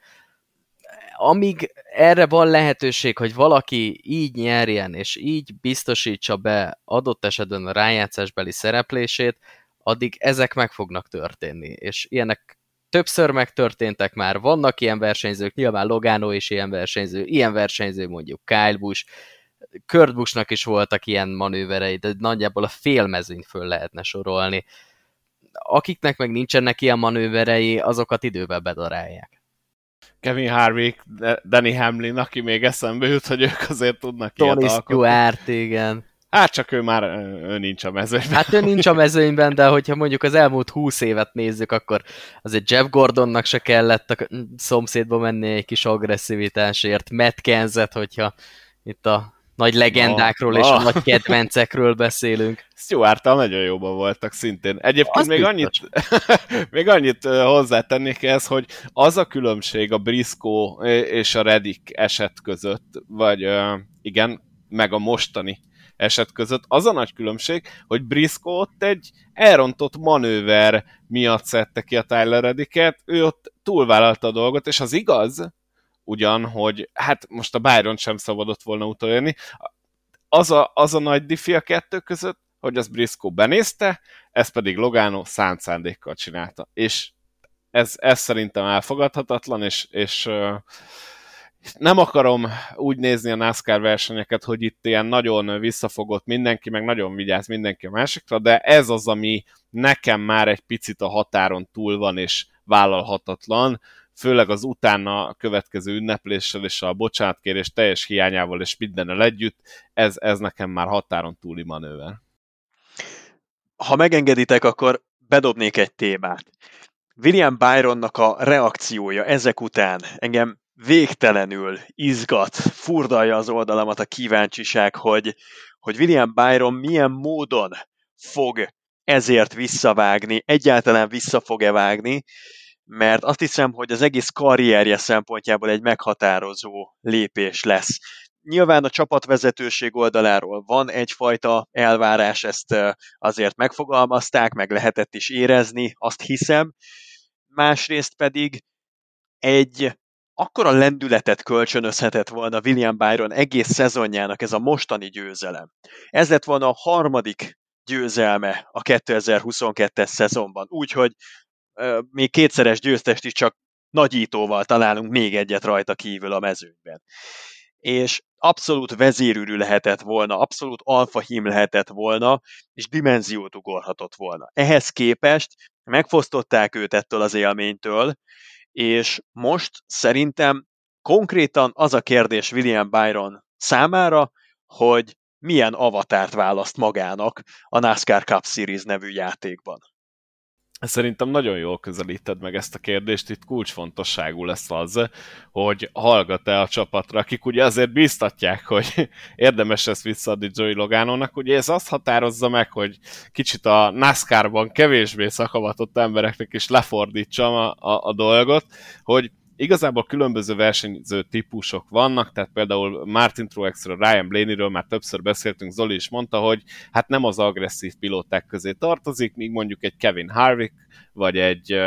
Amíg erre van lehetőség, hogy valaki így nyerjen, és így biztosítsa be adott esetben a rájátszásbeli szereplését, addig ezek meg fognak történni. És ilyenek többször megtörténtek már, vannak ilyen versenyzők, nyilván Logano is ilyen versenyző, ilyen versenyző mondjuk Kyle Busch, Kurt Busch-nak is voltak ilyen manőverei, de nagyjából a félmezőnyt föl lehetne sorolni. Akiknek meg nincsenek ilyen manőverei, azokat idővel bedarálják. Kevin Harvick, Danny Hamlin, aki még eszembe jut, hogy ők azért tudnak Tony ilyet Stewart, igen. Hát csak ő már ő nincs a mezőnyben. Hát ő nincs a mezőnyben, de hogyha mondjuk az elmúlt húsz évet nézzük, akkor azért Jeff Gordonnak se kellett a szomszédba menni egy kis agresszivitásért, Matt Kenzet, hogyha itt a nagy legendákról no, és no. nagy kedvencekről beszélünk. stuart nagyon jóban voltak szintén. Egyébként az még annyit, még annyit hozzátennék ez, hogy az a különbség a Briscoe és a Reddick eset között, vagy igen, meg a mostani eset között, az a nagy különbség, hogy Briscoe ott egy elrontott manőver miatt szedte ki a Tyler Reddicket, ő ott túlvállalta a dolgot, és az igaz, ugyan, hogy hát most a Byron sem szabadott volna utolérni. Az a, az a nagy diffi a kettő között, hogy az Briscoe benézte, ez pedig Logano szánt szándékkal csinálta. És ez, ez szerintem elfogadhatatlan, és, és nem akarom úgy nézni a NASCAR versenyeket, hogy itt ilyen nagyon visszafogott mindenki, meg nagyon vigyáz mindenki a másikra, de ez az, ami nekem már egy picit a határon túl van, és vállalhatatlan, főleg az utána következő ünnepléssel és a bocsánatkérés teljes hiányával és mindennel együtt, ez, ez nekem már határon túli manőver. Ha megengeditek, akkor bedobnék egy témát. William Byronnak a reakciója ezek után engem végtelenül izgat, furdalja az oldalamat a kíváncsiság, hogy, hogy William Byron milyen módon fog ezért visszavágni, egyáltalán vissza fog-e vágni, mert azt hiszem, hogy az egész karrierje szempontjából egy meghatározó lépés lesz. Nyilván a csapatvezetőség oldaláról van egyfajta elvárás, ezt azért megfogalmazták, meg lehetett is érezni, azt hiszem. Másrészt pedig egy akkora lendületet kölcsönözhetett volna William Byron egész szezonjának ez a mostani győzelem. Ez lett volna a harmadik győzelme a 2022-es szezonban. Úgyhogy még kétszeres győztest is csak nagyítóval találunk még egyet rajta kívül a mezőnyben. És abszolút vezérűrű lehetett volna, abszolút alfahím lehetett volna, és dimenziót ugorhatott volna. Ehhez képest megfosztották őt ettől az élménytől, és most szerintem konkrétan az a kérdés William Byron számára, hogy milyen avatárt választ magának a NASCAR Cup Series nevű játékban. Szerintem nagyon jól közelíted meg ezt a kérdést, itt kulcsfontosságú lesz az, hogy hallgat-e a csapatra, akik ugye azért bíztatják, hogy érdemes ezt visszaadni Joey Logánónak, ugye ez azt határozza meg, hogy kicsit a NASCAR-ban kevésbé szakavatott embereknek is lefordítsam a, a, a dolgot, hogy igazából különböző versenyző típusok vannak, tehát például Martin Truexről, Ryan Blaney-ről már többször beszéltünk, Zoli is mondta, hogy hát nem az agresszív pilóták közé tartozik, míg mondjuk egy Kevin Harvick, vagy egy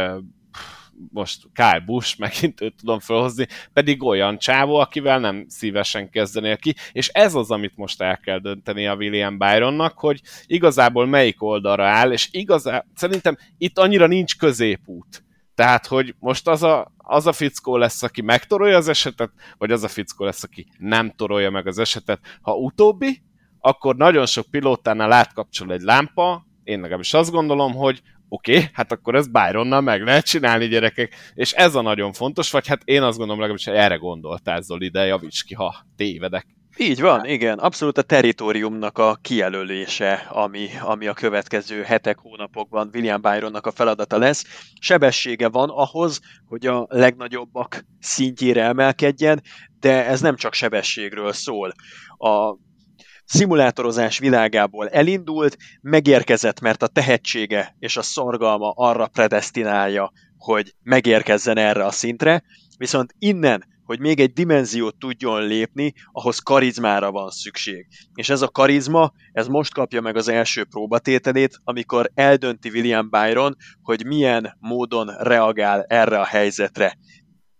most Kyle Busch, megint őt tudom felhozni, pedig olyan csávó, akivel nem szívesen kezdenél ki, és ez az, amit most el kell dönteni a William Byronnak, hogy igazából melyik oldalra áll, és igazából szerintem itt annyira nincs középút. Tehát, hogy most az a, az a fickó lesz, aki megtorolja az esetet, vagy az a fickó lesz, aki nem torolja meg az esetet. Ha utóbbi, akkor nagyon sok pilótánál átkapcsol egy lámpa, én legalábbis azt gondolom, hogy oké, okay, hát akkor ez Byronnal meg lehet csinálni, gyerekek, és ez a nagyon fontos, vagy hát én azt gondolom legalábbis, hogy erre gondoltál, Zoli, de javíts ki, ha tévedek. Így van, igen. Abszolút a teritoriumnak a kijelölése, ami, ami a következő hetek, hónapokban William Byronnak a feladata lesz. Sebessége van ahhoz, hogy a legnagyobbak szintjére emelkedjen, de ez nem csak sebességről szól. A szimulátorozás világából elindult, megérkezett, mert a tehetsége és a szorgalma arra predestinálja, hogy megérkezzen erre a szintre, viszont innen hogy még egy dimenziót tudjon lépni, ahhoz karizmára van szükség. És ez a karizma, ez most kapja meg az első próbatételét, amikor eldönti William Byron, hogy milyen módon reagál erre a helyzetre.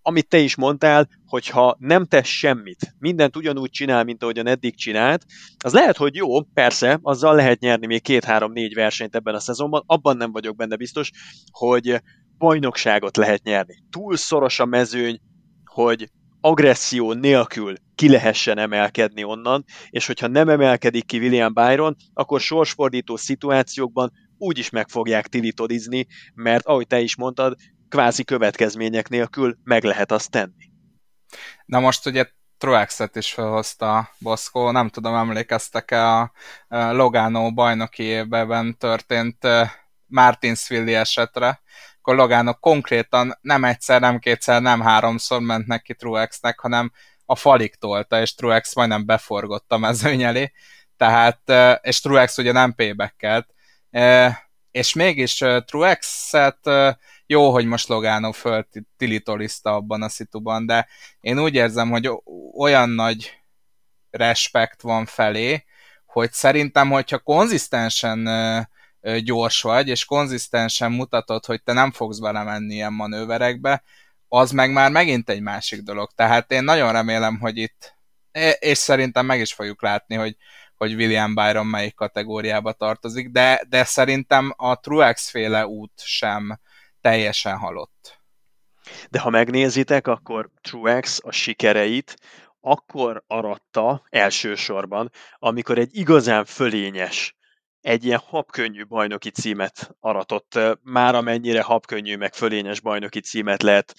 Amit te is mondtál, hogyha nem tesz semmit, mindent ugyanúgy csinál, mint ahogyan eddig csinált, az lehet, hogy jó, persze, azzal lehet nyerni még két-három-négy versenyt ebben a szezonban, abban nem vagyok benne biztos, hogy bajnokságot lehet nyerni. Túl szoros a mezőny, hogy agresszió nélkül ki lehessen emelkedni onnan, és hogyha nem emelkedik ki William Byron, akkor sorsfordító szituációkban úgy is meg fogják tilitodizni, mert ahogy te is mondtad, kvázi következmények nélkül meg lehet azt tenni. Na most ugye Truexet is felhozta Boszkó, nem tudom, emlékeztek-e a Logano bajnoki évben történt Martinsville esetre, akkor Logánok konkrétan nem egyszer, nem kétszer, nem háromszor ment neki Truexnek, hanem a falig tolta, és Truex majdnem beforgott a mezőny elé, tehát, és Truex ugye nem payback és mégis Truexet jó, hogy most Logano föltilitolizta abban a szituban, de én úgy érzem, hogy olyan nagy respekt van felé, hogy szerintem, hogyha konzisztensen gyors vagy, és konzisztensen mutatod, hogy te nem fogsz belemenni ilyen manőverekbe, az meg már megint egy másik dolog. Tehát én nagyon remélem, hogy itt, és szerintem meg is fogjuk látni, hogy, hogy William Byron melyik kategóriába tartozik, de, de szerintem a Truex féle út sem teljesen halott. De ha megnézitek, akkor Truex a sikereit akkor aratta elsősorban, amikor egy igazán fölényes egy ilyen habkönnyű bajnoki címet aratott, már amennyire habkönnyű, meg fölényes bajnoki címet lehet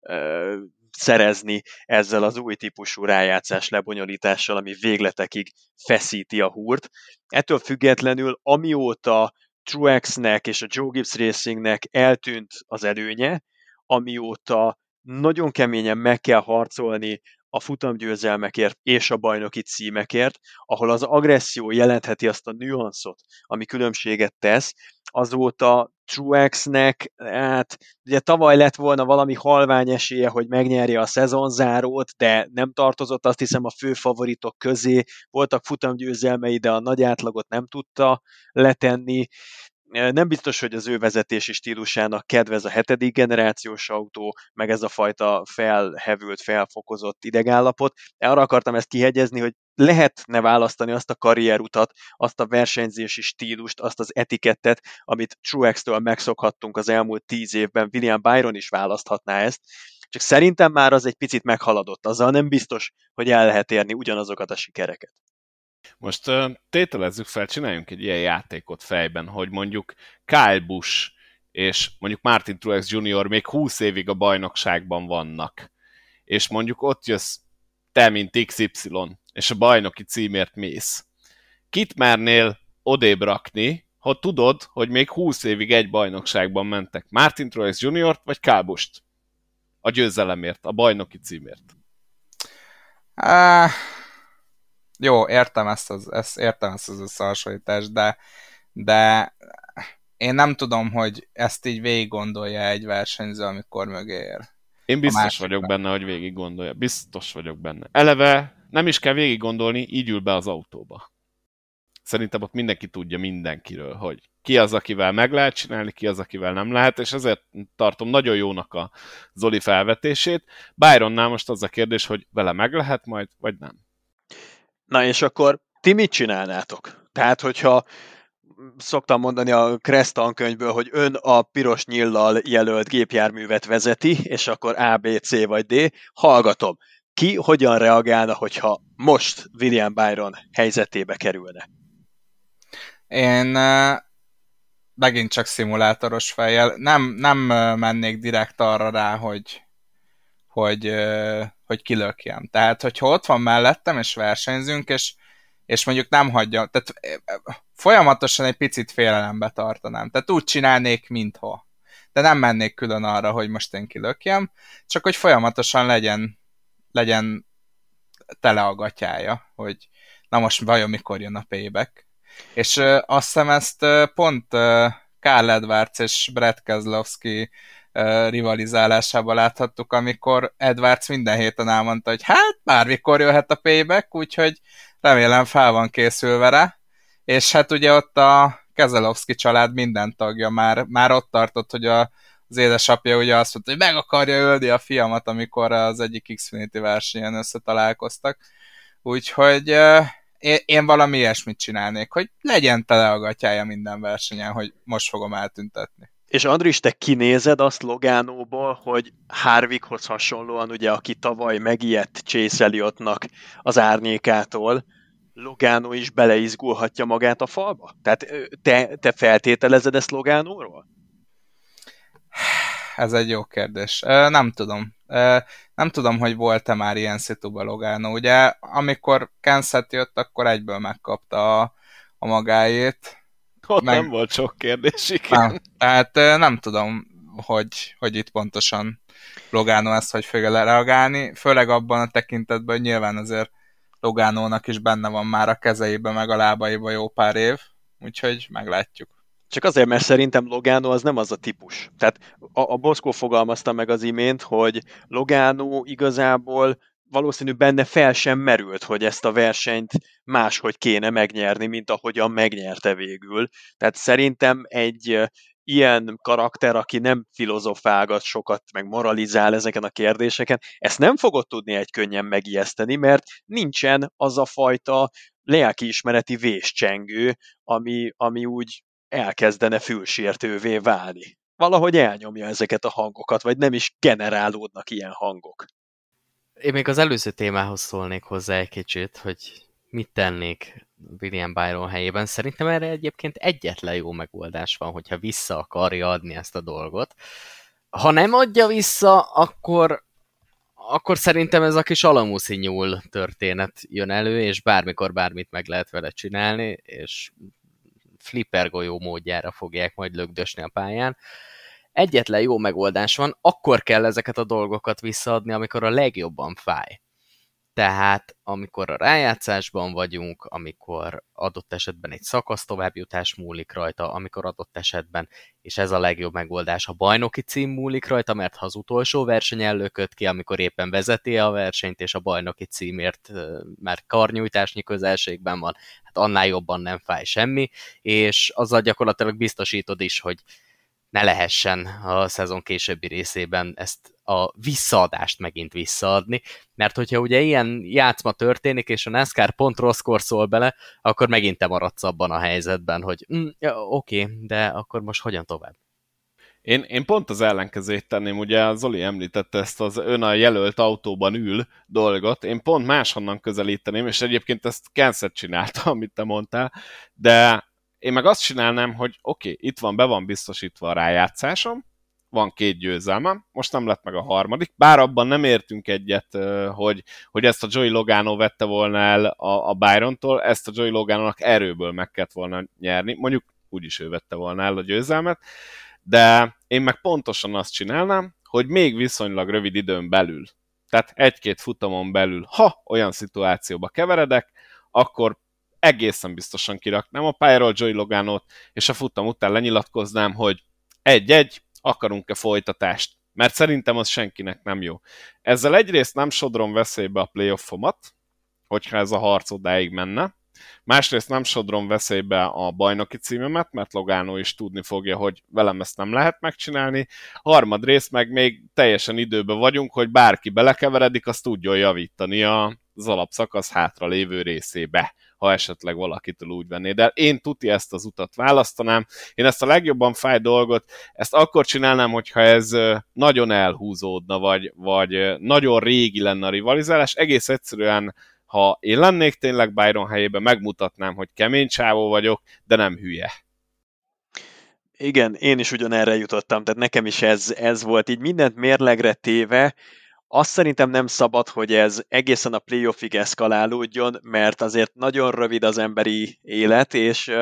ö, szerezni ezzel az új típusú rájátszás lebonyolítással, ami végletekig feszíti a húrt. Ettől függetlenül, amióta Truexnek és a Joe Gibbs Racingnek eltűnt az előnye, amióta nagyon keményen meg kell harcolni a futamgyőzelmekért és a bajnoki címekért, ahol az agresszió jelentheti azt a nüanszot, ami különbséget tesz, azóta Truexnek, hát ugye tavaly lett volna valami halvány esélye, hogy megnyerje a szezonzárót, de nem tartozott azt hiszem a fő favoritok közé, voltak futamgyőzelmei, de a nagy átlagot nem tudta letenni. Nem biztos, hogy az ő vezetési stílusának kedvez a hetedik generációs autó, meg ez a fajta felhevült, felfokozott idegállapot. Arra akartam ezt kihegyezni, hogy lehetne választani azt a karrierutat, azt a versenyzési stílust, azt az etikettet, amit Truex-től megszokhattunk az elmúlt tíz évben, William Byron is választhatná ezt, csak szerintem már az egy picit meghaladott, azzal nem biztos, hogy el lehet érni ugyanazokat a sikereket. Most tételezzük fel, csináljunk egy ilyen játékot fejben, hogy mondjuk Kyle Busch és mondjuk Martin Truex Jr. még 20 évig a bajnokságban vannak, és mondjuk ott jössz te, mint XY, és a bajnoki címért mész. Kit mernél odébb rakni, ha tudod, hogy még 20 évig egy bajnokságban mentek? Martin Truex Jr. vagy Kyle Busch-t? A győzelemért, a bajnoki címért. Uh, jó, értem ezt az, ezt, értem ezt az összehasonlítást, de, de én nem tudom, hogy ezt így végig gondolja egy versenyző, amikor mögé ér. Én biztos vagyok benne, hogy végig gondolja. Biztos vagyok benne. Eleve nem is kell végig gondolni, így ül be az autóba. Szerintem ott mindenki tudja mindenkiről, hogy ki az, akivel meg lehet csinálni, ki az, akivel nem lehet, és ezért tartom nagyon jónak a Zoli felvetését. Byronnál most az a kérdés, hogy vele meg lehet majd, vagy nem. Na és akkor ti mit csinálnátok? Tehát, hogyha szoktam mondani a Kressz tankönyvből, hogy ön a piros nyillal jelölt gépjárművet vezeti, és akkor A, B, C vagy D, hallgatom. Ki hogyan reagálna, hogyha most William Byron helyzetébe kerülne? Én megint csak szimulátoros fejjel. Nem, nem mennék direkt arra rá, hogy, hogy, hogy kilökjem. Tehát, hogyha ott van mellettem, és versenyzünk, és, és mondjuk nem hagyja, tehát folyamatosan egy picit félelembe tartanám. Tehát úgy csinálnék, mintha. De nem mennék külön arra, hogy most én kilökjem, csak hogy folyamatosan legyen, legyen tele a gatyája, hogy na most vajon mikor jön a payback. És uh, azt hiszem ezt uh, pont uh, Karl Edwards és Brett Kezlowski uh, rivalizálásában láthattuk, amikor Edwards minden héten elmondta, hogy hát bármikor jöhet a payback, úgyhogy remélem fel van készülve rá. És hát ugye ott a Kezelowski család minden tagja már, már ott tartott, hogy a, az édesapja ugye azt mondta, hogy meg akarja ölni a fiamat, amikor az egyik Xfinity versenyen összetalálkoztak. Úgyhogy én valami ilyesmit csinálnék, hogy legyen tele a gatyája minden versenyen, hogy most fogom eltüntetni. És Andris, te kinézed azt Logánóból, hogy Harvickhoz hasonlóan, ugye, aki tavaly megijedt Chase Elliottnak az árnyékától, Logano is beleizgulhatja magát a falba? Tehát te, te feltételezed ezt Logánóról? Ez egy jó kérdés. Nem tudom. Nem tudom, hogy volt-e már ilyen szituba Logano. Ugye, amikor Kansas jött, akkor egyből megkapta a, a magáét. Ott meg... nem volt sok kérdés, igen. Nem. Tehát nem tudom, hogy, hogy itt pontosan Logano ezt hogy fogja reagálni, főleg abban a tekintetben, hogy nyilván azért Logánónak is benne van már a kezeibe, meg a lábaiba jó pár év, úgyhogy meglátjuk. Csak azért, mert szerintem Logano az nem az a típus. Tehát a, a Boszkó fogalmazta meg az imént, hogy Logano igazából valószínű benne fel sem merült, hogy ezt a versenyt máshogy kéne megnyerni, mint ahogyan megnyerte végül. Tehát szerintem egy ilyen karakter, aki nem filozofálgat sokat, meg moralizál ezeken a kérdéseken, ezt nem fogod tudni egy könnyen megijeszteni, mert nincsen az a fajta lelkiismereti véscsengő, ami, ami úgy elkezdene fülsértővé válni. Valahogy elnyomja ezeket a hangokat, vagy nem is generálódnak ilyen hangok. Én még az előző témához szólnék hozzá egy kicsit, hogy mit tennék William Byron helyében. Szerintem erre egyébként egyetlen jó megoldás van, hogyha vissza akarja adni ezt a dolgot. Ha nem adja vissza, akkor, akkor szerintem ez a kis alamuszi nyúl történet jön elő, és bármikor bármit meg lehet vele csinálni, és flipper golyó módjára fogják majd lögdösni a pályán. Egyetlen jó megoldás van, akkor kell ezeket a dolgokat visszaadni, amikor a legjobban fáj. tehát amikor a rájátszásban vagyunk, amikor adott esetben egy szakasz továbbjutás múlik rajta, amikor adott esetben, és ez a legjobb megoldás, a bajnoki cím múlik rajta, mert ha az utolsó verseny előköt ki, amikor éppen vezeti a versenyt, és a bajnoki címért már karnyújtásnyi közelségben van, hát annál jobban nem fáj semmi, és azzal gyakorlatilag biztosítod is, hogy ne lehessen a szezon későbbi részében ezt a visszaadást megint visszaadni, mert hogyha ugye ilyen játszma történik, és a NASCAR pont rosszkor szól bele, akkor megint te maradsz abban a helyzetben, hogy mm, ja, oké, de akkor most hogyan tovább? Én, én pont az ellenkezőt tenném, ugye Zoli említette ezt az ön a jelölt autóban ül dolgot, én pont máshonnan közelíteném, és egyébként ezt Kenset csinálta, amit te mondtál, de én meg azt csinálnám, hogy oké, okay, itt van, be van biztosítva a rájátszásom, van két győzelmem, most nem lett meg a harmadik, bár abban nem értünk egyet, hogy, hogy ezt a Joey Logano vette volna el a, a Byron-tól, ezt a Joey Logano-nak erőből meg kellett volna nyerni, mondjuk úgyis ő vette volna el a győzelmet, de én meg pontosan azt csinálnám, hogy még viszonylag rövid időn belül, tehát egy-két futamon belül, ha olyan szituációba keveredek, akkor egészen biztosan kiraknám a pályáról Joey Loganot, és a futam után lenyilatkoznám, hogy egy-egy, akarunk-e folytatást, mert szerintem az senkinek nem jó. Ezzel egyrészt nem sodrom veszélybe a playoffomat, hogyha ez a harc odáig menne, másrészt nem sodrom veszélybe a bajnoki címemet, mert Logano is tudni fogja, hogy velem ezt nem lehet megcsinálni, harmadrészt meg még teljesen időben vagyunk, hogy bárki belekeveredik, azt tudjon javítani az alapszakasz hátra lévő részébe ha esetleg valakitől úgy venné. De én tuti ezt az utat választanám. Én ezt a legjobban fáj dolgot, ezt akkor csinálnám, hogyha ez nagyon elhúzódna, vagy, vagy nagyon régi lenne a rivalizálás. Egész egyszerűen ha én lennék tényleg Byron helyében, megmutatnám, hogy kemény csávó vagyok, de nem hülye. Igen, én is ugyanerre jutottam, tehát nekem is ez, ez volt így mindent mérlegre téve, azt szerintem nem szabad, hogy ez egészen a playoffig eszkalálódjon, mert azért nagyon rövid az emberi élet, és,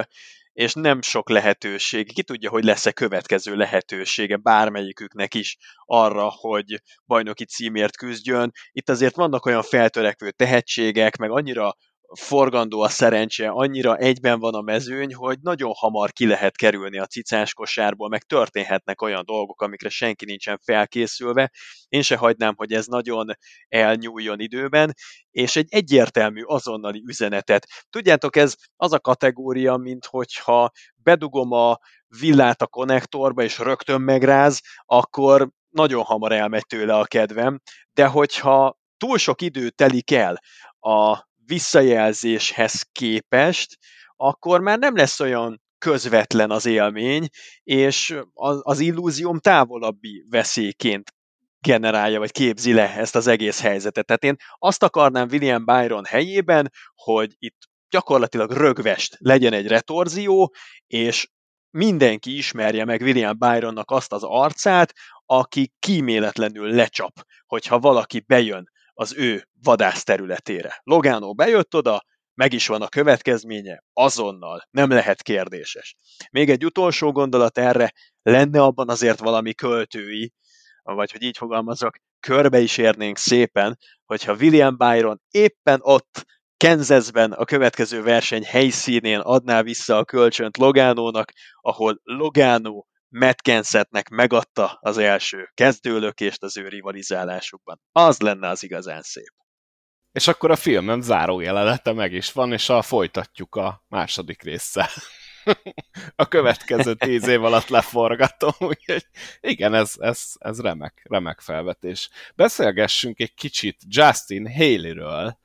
és nem sok lehetőség. Ki tudja, hogy lesz-e következő lehetősége bármelyiküknek is arra, hogy bajnoki címért küzdjön. Itt azért vannak olyan feltörekvő tehetségek, meg annyira forgandó a szerencse, annyira egyben van a mezőny, hogy nagyon hamar ki lehet kerülni a cicás kosárból, meg történhetnek olyan dolgok, amikre senki nincsen felkészülve. Én se hagynám, hogy ez nagyon elnyúljon időben, és egy egyértelmű azonnali üzenetet. Tudjátok, ez az a kategória, mint hogyha bedugom a villát a konnektorba, és rögtön megráz, akkor nagyon hamar elmegy tőle a kedvem, de hogyha túl sok idő telik el a visszajelzéshez képest, akkor már nem lesz olyan közvetlen az élmény, és az, az illúzióm távolabbi veszélyként generálja, vagy képzi le ezt az egész helyzetet. Tehát én azt akarnám William Byron helyében, hogy itt gyakorlatilag rögvest legyen egy retorzió, és mindenki ismerje meg William Byronnak azt az arcát, aki kíméletlenül lecsap, hogyha valaki bejön az ő vadász területére. Logano bejött oda, meg is van a következménye, azonnal, nem lehet kérdéses. Még egy utolsó gondolat erre, lenne abban azért valami költői, vagy hogy így fogalmazok, körbe is érnénk szépen, hogyha William Byron éppen ott Kansasben a következő verseny helyszínén adná vissza a kölcsönt Logánónak, ahol Logano Matt megadta az első kezdőlökést az ő rivalizálásukban. Az lenne az igazán szép. És akkor a filmem záró jelenete meg is van, és a folytatjuk a második résszel. a következő tíz év alatt leforgatom, úgyhogy igen, ez, ez, ez remek, remek felvetés. Beszélgessünk egy kicsit Justin Haley-ről,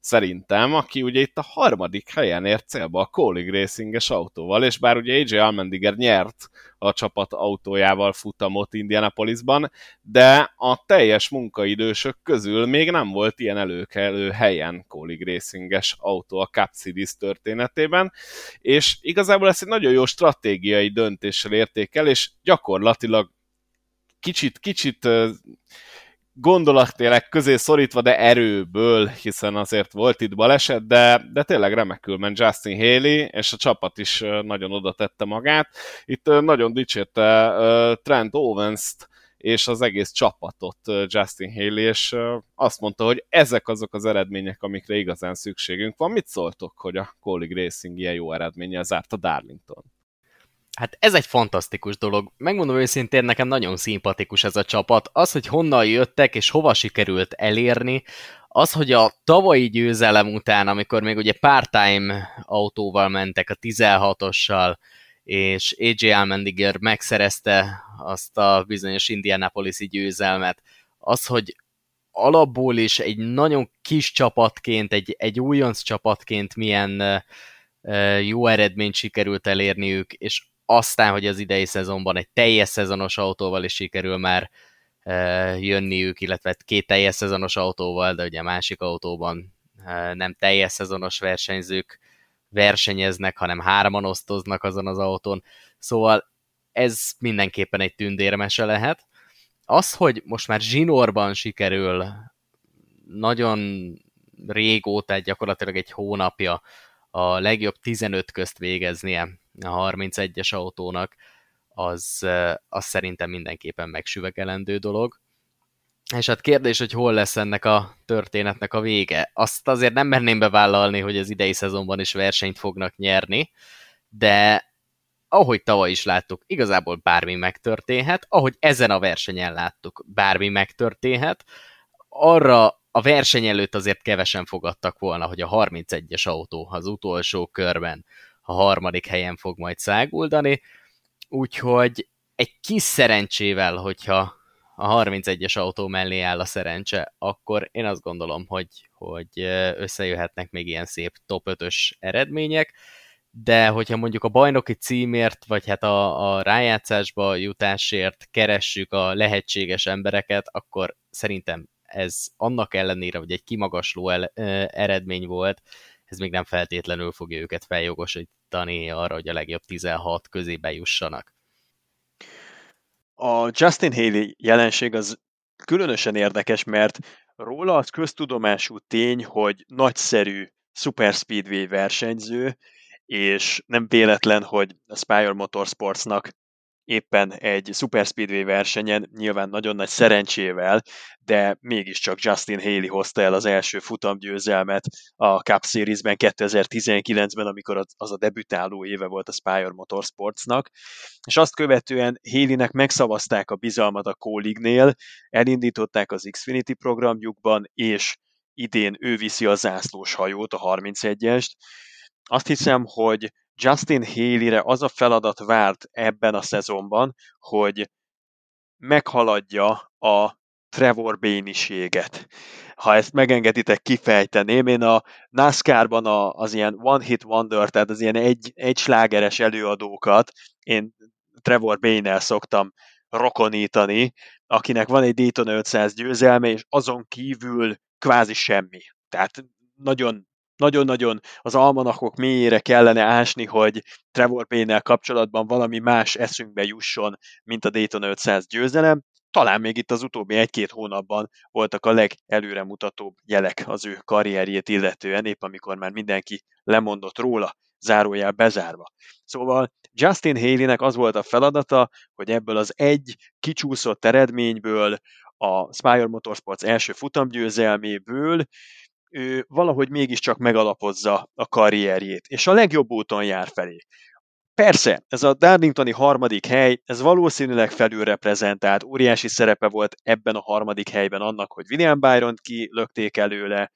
szerintem, aki ugye itt a harmadik helyen ért célba a Colleague Racinges autóval, és bár ugye AJ Almendiger nyert a csapat autójával futamot Indianapolisban, de a teljes munkaidősök közül még nem volt ilyen előkelő helyen Colleague Racinges autó a Cup Series történetében, és igazából ezt egy nagyon jó stratégiai döntéssel érték és gyakorlatilag kicsit, kicsit gondolattélek közé szorítva, de erőből, hiszen azért volt itt baleset, de, de tényleg remekül ment Justin Haley, és a csapat is nagyon oda tette magát. Itt nagyon dicsérte Trent Owens-t, és az egész csapatot Justin Haley, és azt mondta, hogy ezek azok az eredmények, amikre igazán szükségünk van. Mit szóltok, hogy a Colleague Racing ilyen jó eredménye zárt a Darlington? Hát ez egy fantasztikus dolog. Megmondom őszintén, nekem nagyon szimpatikus ez a csapat. Az, hogy honnan jöttek és hova sikerült elérni, az, hogy a tavalyi győzelem után, amikor még ugye part-time autóval mentek, a 16-ossal, és AJ Almendiger megszerezte azt a bizonyos Indianapolis-i győzelmet, az, hogy alapból is egy nagyon kis csapatként, egy, egy újonc csapatként milyen jó eredményt sikerült elérniük, és aztán, hogy az idei szezonban egy teljes szezonos autóval is sikerül már jönniük, illetve két teljes szezonos autóval, de ugye a másik autóban nem teljes szezonos versenyzők versenyeznek, hanem hárman osztoznak azon az autón. Szóval ez mindenképpen egy tündérmese lehet. Az, hogy most már zsinórban sikerül nagyon régóta, gyakorlatilag egy hónapja a legjobb 15 közt végeznie a 31-es autónak, az, az szerintem mindenképpen megsüvegelendő dolog. És hát kérdés, hogy hol lesz ennek a történetnek a vége. Azt azért nem merném bevállalni, hogy az idei szezonban is versenyt fognak nyerni, de ahogy tavaly is láttuk, igazából bármi megtörténhet, ahogy ezen a versenyen láttuk, bármi megtörténhet. Arra a verseny előtt azért kevesen fogadtak volna, hogy a 31-es autó az utolsó körben a harmadik helyen fog majd száguldani, úgyhogy egy kis szerencsével, hogyha a 31-es autó mellé áll a szerencse, akkor én azt gondolom, hogy, hogy összejöhetnek még ilyen szép top 5-ös eredmények, de hogyha mondjuk a bajnoki címért, vagy hát a, a rájátszásba jutásért keressük a lehetséges embereket, akkor szerintem ez annak ellenére, hogy egy kimagasló el, eredmény volt, ez még nem feltétlenül fogja őket feljogosítani arra, hogy a legjobb 16 közé bejussanak. A Justin Haley jelenség az különösen érdekes, mert róla az köztudomású tény, hogy nagyszerű Super Speedway versenyző, és nem véletlen, hogy a Spire Motorsportsnak éppen egy Super Speedway versenyen, nyilván nagyon nagy szerencsével, de mégiscsak Justin Haley hozta el az első futamgyőzelmet a Cup Series-ben 2019-ben, amikor az a debütáló éve volt a Spire Motorsportsnak, és azt követően Haley-nek megszavazták a bizalmat a Colleague-nél, elindították az Xfinity programjukban, és idén ő viszi a zászlós hajót, a 31-est. Azt hiszem, hogy Justin Haley-re az a feladat várt ebben a szezonban, hogy meghaladja a Trevor Béniséget. Ha ezt megengeditek, kifejteném. Én a NASCAR-ban a, az ilyen one hit wonder, tehát az ilyen egy, egy slágeres előadókat én Trevor Bane-el szoktam rokonítani, akinek van egy Daytona 500 győzelme, és azon kívül kvázi semmi. Tehát nagyon nagyon-nagyon az almanakok mélyére kellene ásni, hogy Trevor Payne-nel kapcsolatban valami más eszünkbe jusson, mint a Dayton 500 győzelem. Talán még itt az utóbbi egy-két hónapban voltak a legelőremutatóbb jelek az ő karrierjét illetően, épp amikor már mindenki lemondott róla, zárójel bezárva. Szóval Justin Haley-nek az volt a feladata, hogy ebből az egy kicsúszott eredményből, a Spire Motorsports első futamgyőzelméből ő valahogy mégiscsak megalapozza a karrierjét, és a legjobb úton jár felé. Persze, ez a Darlingtoni harmadik hely, ez valószínűleg felülreprezentált, óriási szerepe volt ebben a harmadik helyben annak, hogy William Byron kilökték előle,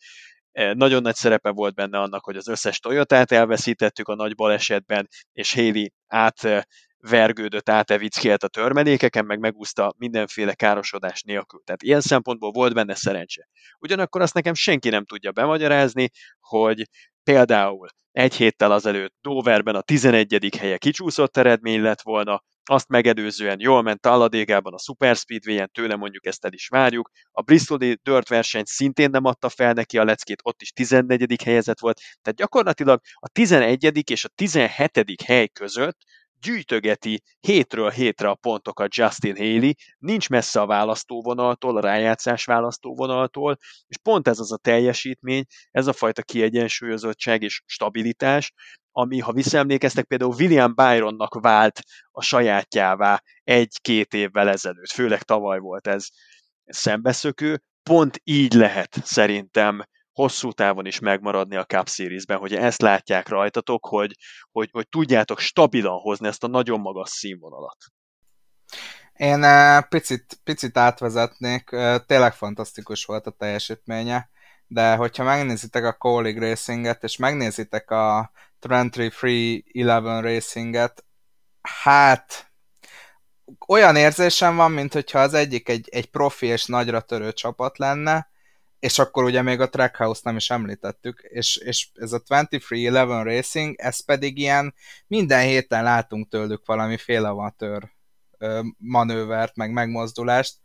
e, nagyon nagy szerepe volt benne annak, hogy az összes Toyotát elveszítettük a nagy balesetben, és Haley át vergődött, átevickélt a törmelékeken, meg megúszta mindenféle károsodás nélkül. Tehát ilyen szempontból volt benne szerencse. Ugyanakkor azt nekem senki nem tudja bemagyarázni, hogy például egy héttel azelőtt Doverben a 11. helye kicsúszott eredmény lett volna, azt megelőzően jól ment Talladégában a Super Speedway-en, tőle mondjuk ezt el is várjuk. A Bristoli Dirt versenyt szintén nem adta fel neki a leckét, ott is 14. helyezett volt, tehát gyakorlatilag a 11. és a 17. hely között gyűjtögeti hétről hétre a pontokat Justin Haley, nincs messze a választóvonaltól, a rájátszás választóvonaltól, és pont ez az a teljesítmény, ez a fajta kiegyensúlyozottság és stabilitás, ami, ha visszaemlékeztek, például William Byronnak vált a sajátjává egy-két évvel ezelőtt, főleg tavaly volt ez szembeszökő, pont így lehet szerintem hosszú távon is megmaradni a Cup Series-ben, hogy ezt látják rajtatok, hogy, hogy, hogy tudjátok stabilan hozni ezt a nagyon magas színvonalat. Én uh, picit, picit átvezetnék, uh, tényleg fantasztikus volt a teljesítménye, de hogyha megnézitek a Colleague Racinget, és megnézitek a Trentry Free 11 Racinget, hát olyan érzésem van, mint hogyha az egyik egy, egy profi és nagyra törő csapat lenne, és akkor ugye még a Trackhouse nem is említettük, és, és ez a 23-11 Racing, ez pedig ilyen minden héten látunk tőlük valami félavatőr manővert, meg megmozdulást,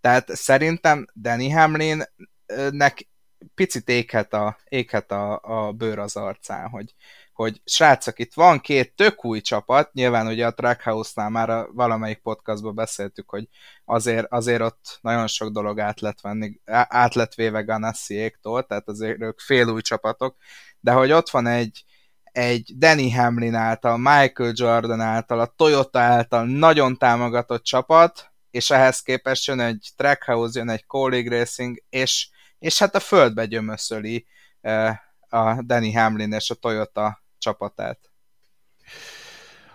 tehát szerintem Danny Hamlinnek picit éghet a, éghet a, a bőr az arcán, hogy, hogy srácok, itt van két tök új csapat, nyilván ugye a Trackhouse-nál már a valamelyik podcastban beszéltük, hogy azért, azért ott nagyon sok dolog át lett, venni, át lett véve Ganassi-éktól, tehát azért ők fél új csapatok, de hogy ott van egy, egy Danny Hamlin által, Michael Jordan által, a Toyota által nagyon támogatott csapat, és ehhez képest jön egy Trackhouse, jön egy Colleague Racing, és, és hát a földbe gyömöszöli eh, a Danny Hamlin és a Toyota csapatát.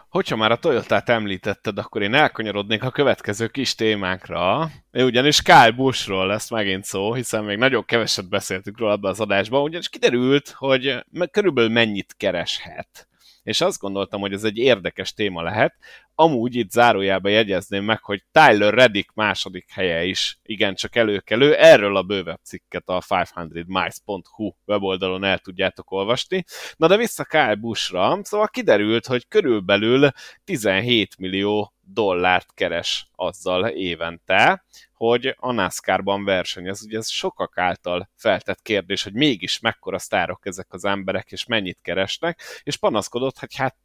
Hogyha már a Toyotát említetted, akkor én elkanyarodnék a következő kis témánkra. Ugyanis Kyle Buschról lesz megint szó, hiszen még nagyon keveset beszéltük róla ebbe az adásban, ugyanis kiderült, hogy körülbelül mennyit kereshet és azt gondoltam, hogy ez egy érdekes téma lehet. Amúgy itt zárójába jegyezném meg, hogy Tyler Reddick második helye is igencsak előkelő. Erről a bővebb cikket a 500miles.hu weboldalon el tudjátok olvasni. Na de vissza Kyle Buschra, szóval kiderült, hogy körülbelül 17 millió dollárt keres azzal évente, hogy a NASCAR-ban versenyez. Ugye ez sokak által feltett kérdés, hogy mégis mekkora sztárok ezek az emberek, és mennyit keresnek, és panaszkodott, hogy hát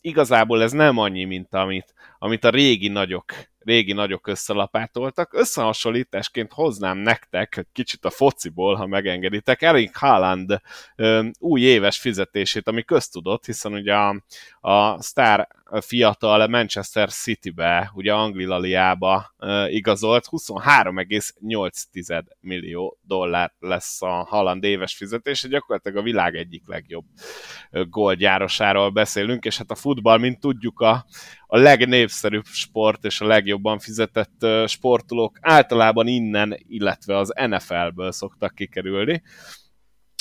igazából ez nem annyi, mint amit, amit a régi nagyok régi nagyok összelapátoltak. Összehasonlításként hoznám nektek kicsit a fociból, ha megengeditek, Erik Haaland új éves fizetését, ami köztudott, hiszen ugye a, a sztár fiatal Manchester City-be, ugye Anglia-liába igazolt, 23,8 millió dollár lesz a Haaland éves fizetés, gyakorlatilag a világ egyik legjobb gólgyárosáról beszélünk, és hát a futball, mint tudjuk, a, a legnépszerűbb sport és a legjobban fizetett sportolók általában innen, illetve az NFL-ből szoktak kikerülni.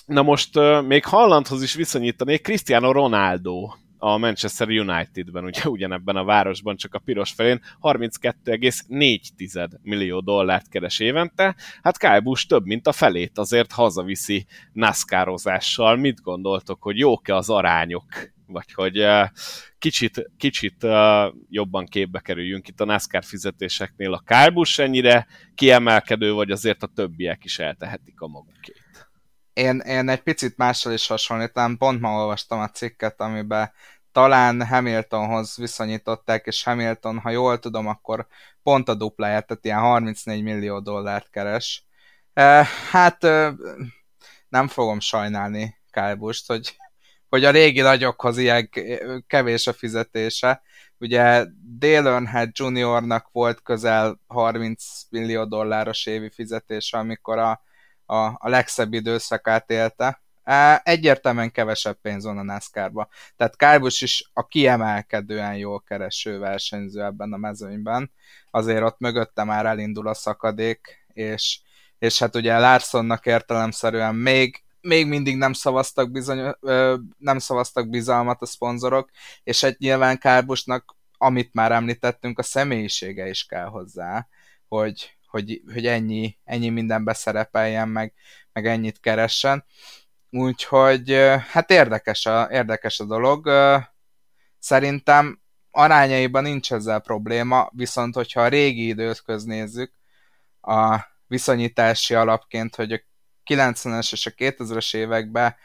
Na most még Hallandhoz is viszonyítanék Cristiano Ronaldo a Manchester Unitedben, ugye ugyanebben a városban, csak a piros felén 32,4 millió dollárt keres évente. Hát Kyle Busch több, mint a felét azért hazaviszi NASCAR-ozással. Mit gondoltok, hogy jók-e az arányok? Vagy hogy kicsit, kicsit jobban képbe kerüljünk itt a NASCAR fizetéseknél. A Kyle Busch ennyire kiemelkedő, vagy azért a többiek is eltehetik a magukét? Én, én egy picit mással is hasonlítom, pont ma olvastam a cikket, amiben talán Hamiltonhoz viszonyították, és Hamilton, ha jól tudom, akkor pont a dupláját, tehát ilyen 34 millió dollárt keres. Hát nem fogom sajnálni Kálbust, hogy, hogy a régi nagyokhoz ilyen kevés a fizetése. Ugye Dale Earnhardt Juniornak volt közel 30 millió dolláros évi fizetése, amikor a, a, a legszebb időszakát élte, egyértelműen kevesebb pénz van a NASCAR-ba. Tehát Kálbus is a kiemelkedően jól kereső versenyző ebben a mezőnyben. Azért ott mögötte már elindul a szakadék, és, és hát ugye Larsonnak értelemszerűen még még mindig nem szavaztak, bizony, nem szavaztak bizalmat a szponzorok, és egy nyilván Kárbusnak, amit már említettünk, a személyisége is kell hozzá, hogy, hogy, hogy ennyi, ennyi mindenbe szerepeljen, meg, meg ennyit keressen. Úgyhogy hát érdekes a, érdekes a dolog. Szerintem arányaiban nincs ezzel probléma, viszont hogyha a régi időt köznézzük, a viszonyítási alapként, hogy a 90-es és a 2000-es években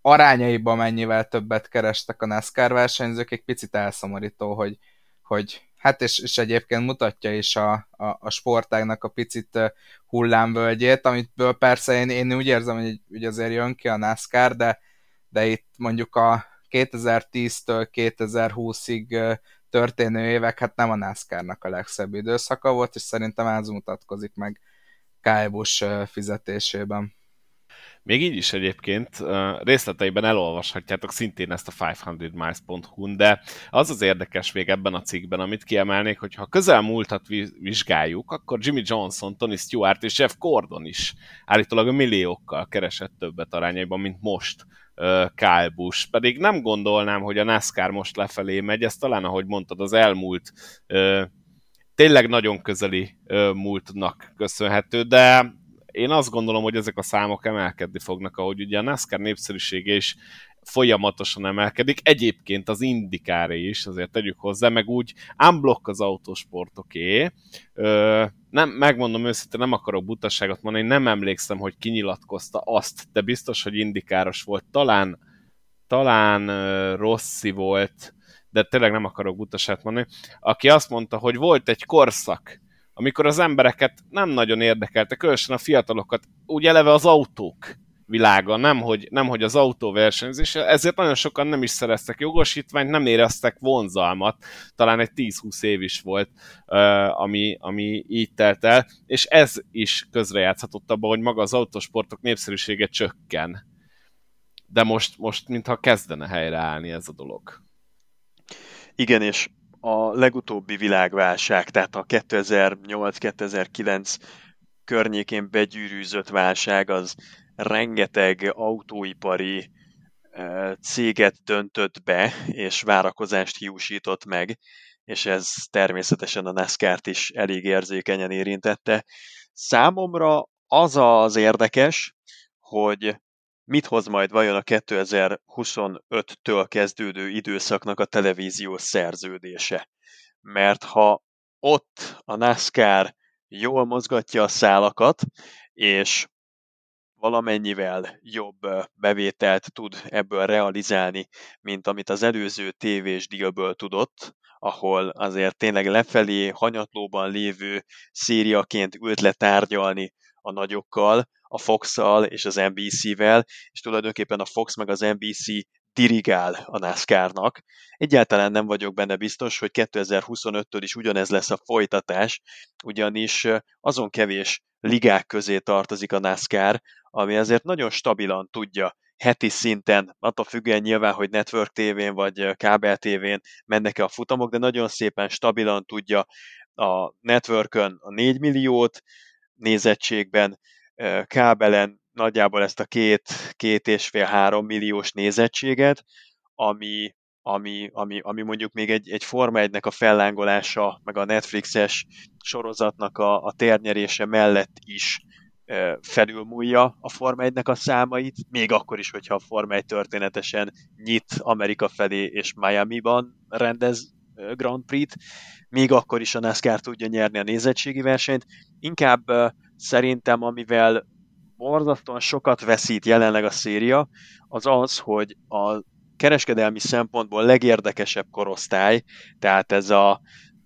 arányaiban mennyivel többet kerestek a NASCAR versenyzők, egy picit elszomorító, hogy, hogy hát és, és egyébként mutatja is a, a, a sportágnak a picit hullámvölgyét, amitből persze én, én úgy érzem, hogy, hogy azért jön ki a NASCAR, de, de itt mondjuk a 2010-től 2020-ig történő évek, hát nem a NASCAR-nak a legszebb időszaka volt, és szerintem ez mutatkozik meg Kálbus fizetésében. Még így is egyébként részleteiben elolvashatjátok szintén ezt a 500miles.hu-n, de az az érdekes még ebben a cikkben, amit kiemelnék, hogy ha közelmúltat vizsgáljuk, akkor Jimmy Johnson, Tony Stewart és Jeff Gordon is állítólag a milliókkal keresett többet arányaiban, mint most Kyle Busch. Pedig nem gondolnám, hogy a NASCAR most lefelé megy, ez talán, ahogy mondtad, az elmúlt tényleg nagyon közeli múltnak köszönhető, de én azt gondolom, hogy ezek a számok emelkedni fognak, ahogy ugye a NASCAR népszerűsége is folyamatosan emelkedik. Egyébként az indikáré is, azért tegyük hozzá, meg úgy unblock az autósportoké. Nem, megmondom őszintén, nem akarok butaságot mondani, nem emlékszem, hogy kinyilatkozta azt, de biztos, hogy indikáros volt. Talán, talán Rossi volt, de tényleg nem akarok butaságot mondani, aki azt mondta, hogy volt egy korszak, amikor az embereket nem nagyon érdekelte, különösen a fiatalokat, úgy eleve az autók világa, nem hogy, nem hogy az autóversenyzés, ezért nagyon sokan nem is szereztek jogosítványt, nem éreztek vonzalmat, talán egy 10-20 év is volt, ami, ami így telt el, és ez is közrejátszhatott abban, hogy maga az autósportok népszerűsége csökken. De most, most mintha kezdene helyreállni ez a dolog. Igen, és a legutóbbi világválság, tehát a 2008-2009 környékén begyűrűzött válság az rengeteg autóipari céget döntött be, és várakozást hiúsított meg, és ez természetesen a NASCAR-t is elég érzékenyen érintette. Számomra az az érdekes, hogy mit hoz majd vajon a 2025-től kezdődő időszaknak a televíziós szerződése. Mert ha ott a NASCAR jól mozgatja a szálakat, és valamennyivel jobb bevételt tud ebből realizálni, mint amit az előző tévés dílből tudott, ahol azért tényleg lefelé hanyatlóban lévő szériaként ült le tárgyalni a nagyokkal, a Fox-szal és az NBC-vel, és tulajdonképpen a Fox meg az NBC dirigál a NASCAR-nak. Egyáltalán nem vagyok benne biztos, hogy 2025-től is ugyanez lesz a folytatás, ugyanis azon kevés ligák közé tartozik a NASCAR, ami azért nagyon stabilan tudja heti szinten, attól függően nyilván, hogy Network TV-n vagy kábel TV-n mennek-e a futamok, de nagyon szépen stabilan tudja a networkön a 4 milliót nézettségben, kábelen nagyjából ezt a két, két és fél három milliós nézettséget, ami, ami, ami, ami mondjuk még egy, egy Forma 1 a fellángolása, meg a Netflixes sorozatnak a, a térnyerése mellett is e, felülmúlja a Forma 1 a számait, még akkor is, hogyha a Forma 1 történetesen nyit Amerika felé és Miami-ban rendez Grand Prix-t, még akkor is a NASCAR tudja nyerni a nézettségi versenyt. Inkább szerintem, amivel borzasztóan sokat veszít jelenleg a széria, az az, hogy a kereskedelmi szempontból legérdekesebb korosztály, tehát ez a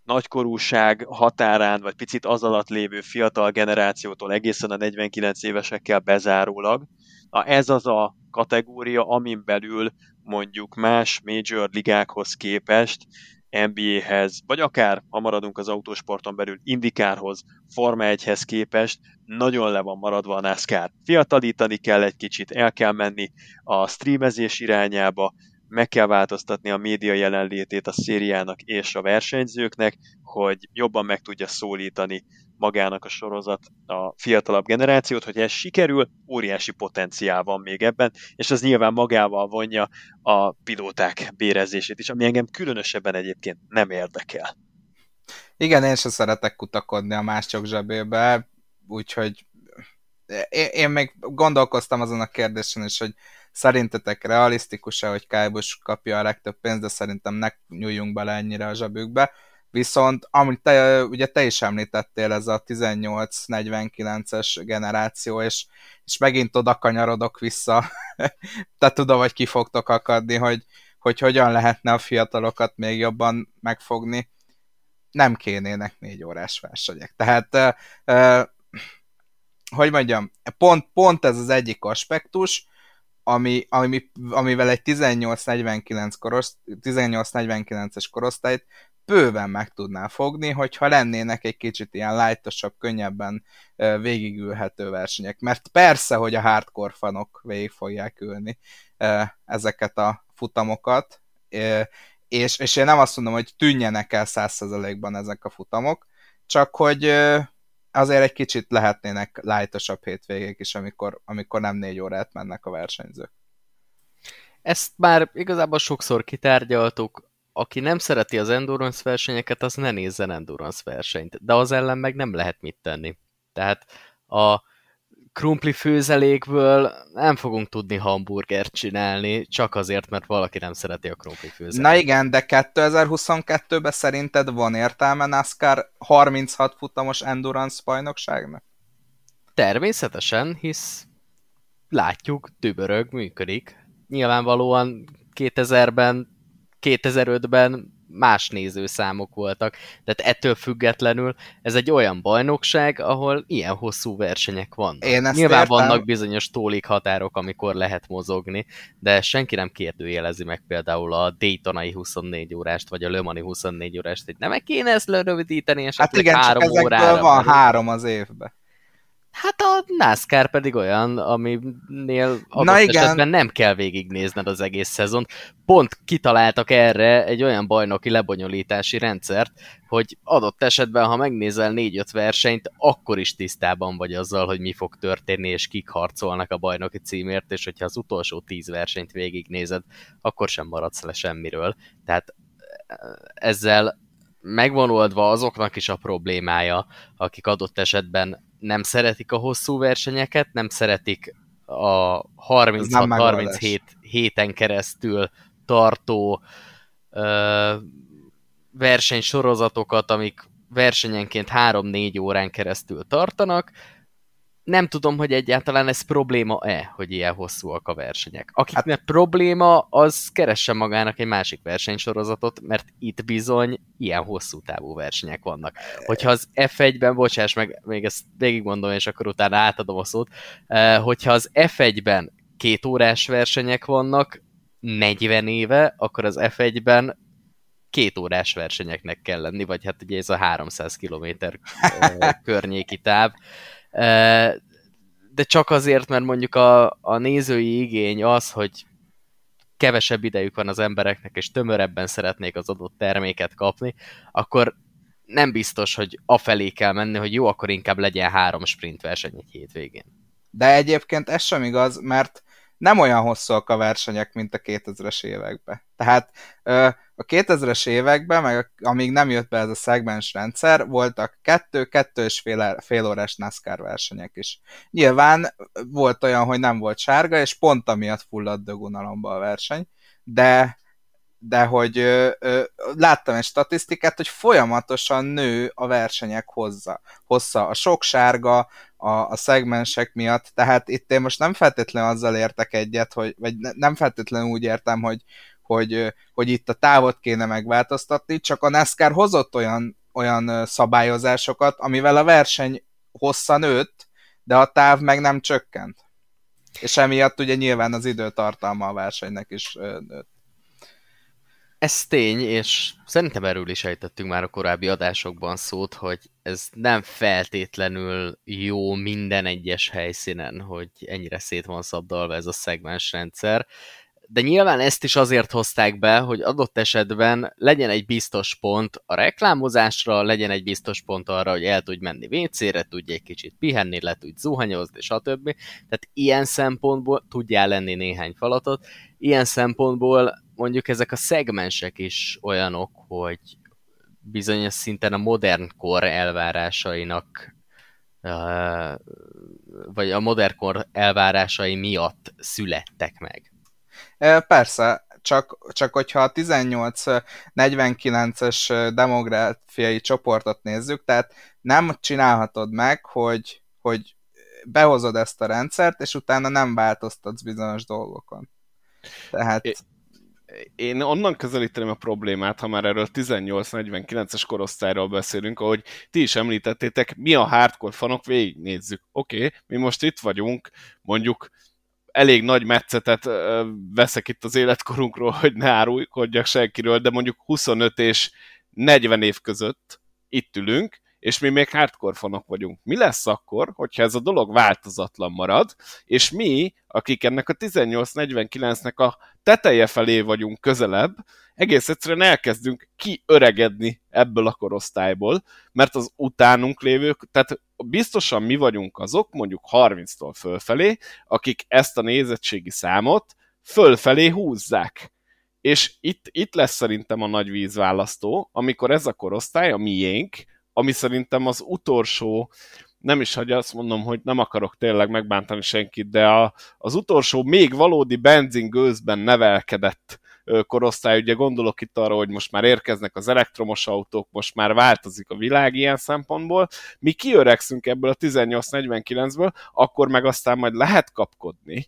nagykorúság határán, vagy picit az alatt lévő fiatal generációtól egészen a 49 évesekkel bezárólag, na ez az a kategória, amin belül mondjuk más major ligákhoz képest NBA-hez, vagy akár, ha maradunk az autósporton belül, Indikárhoz, Forma 1-hez képest nagyon le van maradva a NASCAR. Fiatalítani kell egy kicsit, el kell menni a streamezés irányába, meg kell változtatni a média jelenlétét a szériának és a versenyzőknek, hogy jobban meg tudja szólítani magának a sorozat a fiatalabb generációt, hogy ez sikerül, óriási potenciál van még ebben, és az nyilván magával vonja a pilóták bérezését is, ami engem különösebben egyébként nem érdekel. Igen, én sem szeretek kutakodni a mások zsebébe, úgyhogy én, én még gondolkoztam azon a kérdésen is, hogy szerintetek realisztikus-e, hogy Kájbus kapja a legtöbb pénzt, de szerintem ne nyúljunk bele ennyire a zsebükbe. Viszont, amit te, ugye te is említettél, ez a 18-49-es generáció, és, és megint oda kanyarodok vissza, te tudom, hogy ki fogtok akadni, hogy, hogy hogyan lehetne a fiatalokat még jobban megfogni. Nem kénének négy órás versenyek. Tehát, uh, uh, hogy mondjam, pont, pont ez az egyik aspektus, ami, ami, amivel egy 18-49 korosz, 18-49-es korosztályt bőven meg tudná fogni, hogyha lennének egy kicsit ilyen lightosabb, könnyebben végigülhető versenyek. Mert persze, hogy a hardcore fanok végig fogják ülni ezeket a futamokat, és, és én nem azt mondom, hogy tűnjenek el 100%-ban ezek a futamok, csak hogy azért egy kicsit lehetnének lightosabb hétvégék is, amikor, amikor nem négy órát mennek a versenyzők. Ezt már igazából sokszor kitárgyaltuk, aki nem szereti az endurance versenyeket, az ne nézzen endurance versenyt, de az ellen meg nem lehet mit tenni. Tehát a krumpli főzelékből nem fogunk tudni hamburgert csinálni, csak azért, mert valaki nem szereti a krumpli főzeléket. Na igen, de 2022-ben szerinted van értelme NASCAR 36 futamos endurance bajnokságnak? Természetesen, hisz látjuk, dübörög, működik. Nyilvánvalóan 2000-ben, 2005-ben más nézőszámok voltak. Tehát ettől függetlenül ez egy olyan bajnokság, ahol ilyen hosszú versenyek vannak. Én ezt Nyilván értem. vannak bizonyos tólik határok, amikor lehet mozogni, de senki nem kérdőjelezi meg például a Daytonai 24 órást, vagy a Le Mani 24 órást, hogy nem kéne ezt lerövidíteni, és hát igen, három csak órára. van három az évben. Hát a NASCAR pedig olyan, aminél adott igen. esetben nem kell végignézned az egész szezon. Pont kitaláltak erre egy olyan bajnoki lebonyolítási rendszert, hogy adott esetben, ha megnézel 4-5 versenyt, akkor is tisztában vagy azzal, hogy mi fog történni, és kik harcolnak a bajnoki címért, és hogyha az utolsó 10 versenyt végignézed, akkor sem maradsz le semmiről. Tehát eh, ezzel megvan oldva azoknak is a problémája, akik adott esetben nem szeretik a hosszú versenyeket, nem szeretik a 36-37 héten keresztül tartó ö, versenysorozatokat, amik versenyenként 3-4 órán keresztül tartanak, nem tudom, hogy egyáltalán ez probléma-e, hogy ilyen hosszúak a versenyek. Akiknek hát, probléma, az keresse magának egy másik versenysorozatot, mert itt bizony ilyen hosszú távú versenyek vannak. Hogyha az F1-ben, bocsáss meg, még ezt végigmondom, és akkor utána átadom a szót, eh, hogyha az F1-ben két órás versenyek vannak, 40 éve, akkor az F1-ben két órás versenyeknek kell lenni, vagy hát ugye ez a 300 km eh, környéki táv de csak azért, mert mondjuk a, a nézői igény az, hogy kevesebb idejük van az embereknek, és tömörebben szeretnék az adott terméket kapni, akkor nem biztos, hogy afelé kell menni, hogy jó, akkor inkább legyen három sprint verseny egy hétvégén. De egyébként ez sem igaz, mert nem olyan hosszúak a versenyek, mint a 2000-es években. Tehát a 2000-es években, meg amíg nem jött be ez a szegmens rendszer, voltak kettő, kettő és fél, fél órás NASCAR versenyek is. Nyilván volt olyan, hogy nem volt sárga, és pont amiatt fulladt dögunalomba a verseny, de de hogy ö, ö, láttam egy statisztikát, hogy folyamatosan nő a versenyek hozza, hossza. A sok sárga, a, a szegmensek miatt, tehát itt én most nem feltétlenül azzal értek egyet, hogy, vagy nem feltétlenül úgy értem, hogy, hogy, hogy itt a távot kéne megváltoztatni, csak a NASCAR hozott olyan, olyan szabályozásokat, amivel a verseny hossza nőtt, de a táv meg nem csökkent. És emiatt ugye nyilván az időtartalma a versenynek is nőtt. Ez tény, és szerintem erről is ejtettünk már a korábbi adásokban szót, hogy ez nem feltétlenül jó minden egyes helyszínen, hogy ennyire szét van szabdalva ez a szegmensrendszer, de nyilván ezt is azért hozták be, hogy adott esetben legyen egy biztos pont a reklámozásra, legyen egy biztos pont arra, hogy el tudj menni WC-re, tudj egy kicsit pihenni, le tudj zuhanyozni, stb. Tehát ilyen szempontból tudjál lenni néhány falatot, ilyen szempontból mondjuk ezek a szegmensek is olyanok, hogy bizonyos szinten a modern kor elvárásainak vagy a modern kor elvárásai miatt születtek meg. Persze, csak, csak hogyha a 18-49-es demográfiai csoportot nézzük, tehát nem csinálhatod meg, hogy, hogy behozod ezt a rendszert, és utána nem változtatsz bizonyos dolgokon. Tehát... É, én onnan közelíteném a problémát, ha már erről 18-49-es korosztályról beszélünk, ahogy ti is említettétek, mi a hardcore fanok, végignézzük. Oké, okay, mi most itt vagyunk, mondjuk elég nagy metszetet veszek itt az életkorunkról, hogy ne árulkodjak senkiről, de mondjuk 25 és 40 év között itt ülünk, és mi még hardcore fanok vagyunk. Mi lesz akkor, hogyha ez a dolog változatlan marad, és mi, akik ennek a 1849-nek a teteje felé vagyunk közelebb, egész egyszerűen elkezdünk kiöregedni ebből a korosztályból, mert az utánunk lévők, tehát biztosan mi vagyunk azok, mondjuk 30-tól fölfelé, akik ezt a nézettségi számot fölfelé húzzák. És itt, itt lesz szerintem a nagy vízválasztó, amikor ez a korosztály, a miénk, ami szerintem az utolsó, nem is hagyja azt mondom, hogy nem akarok tényleg megbántani senkit, de a, az utolsó még valódi benzingőzben nevelkedett korosztály, ugye gondolok itt arra, hogy most már érkeznek az elektromos autók, most már változik a világ ilyen szempontból, mi kiöregszünk ebből a 1849-ből, akkor meg aztán majd lehet kapkodni,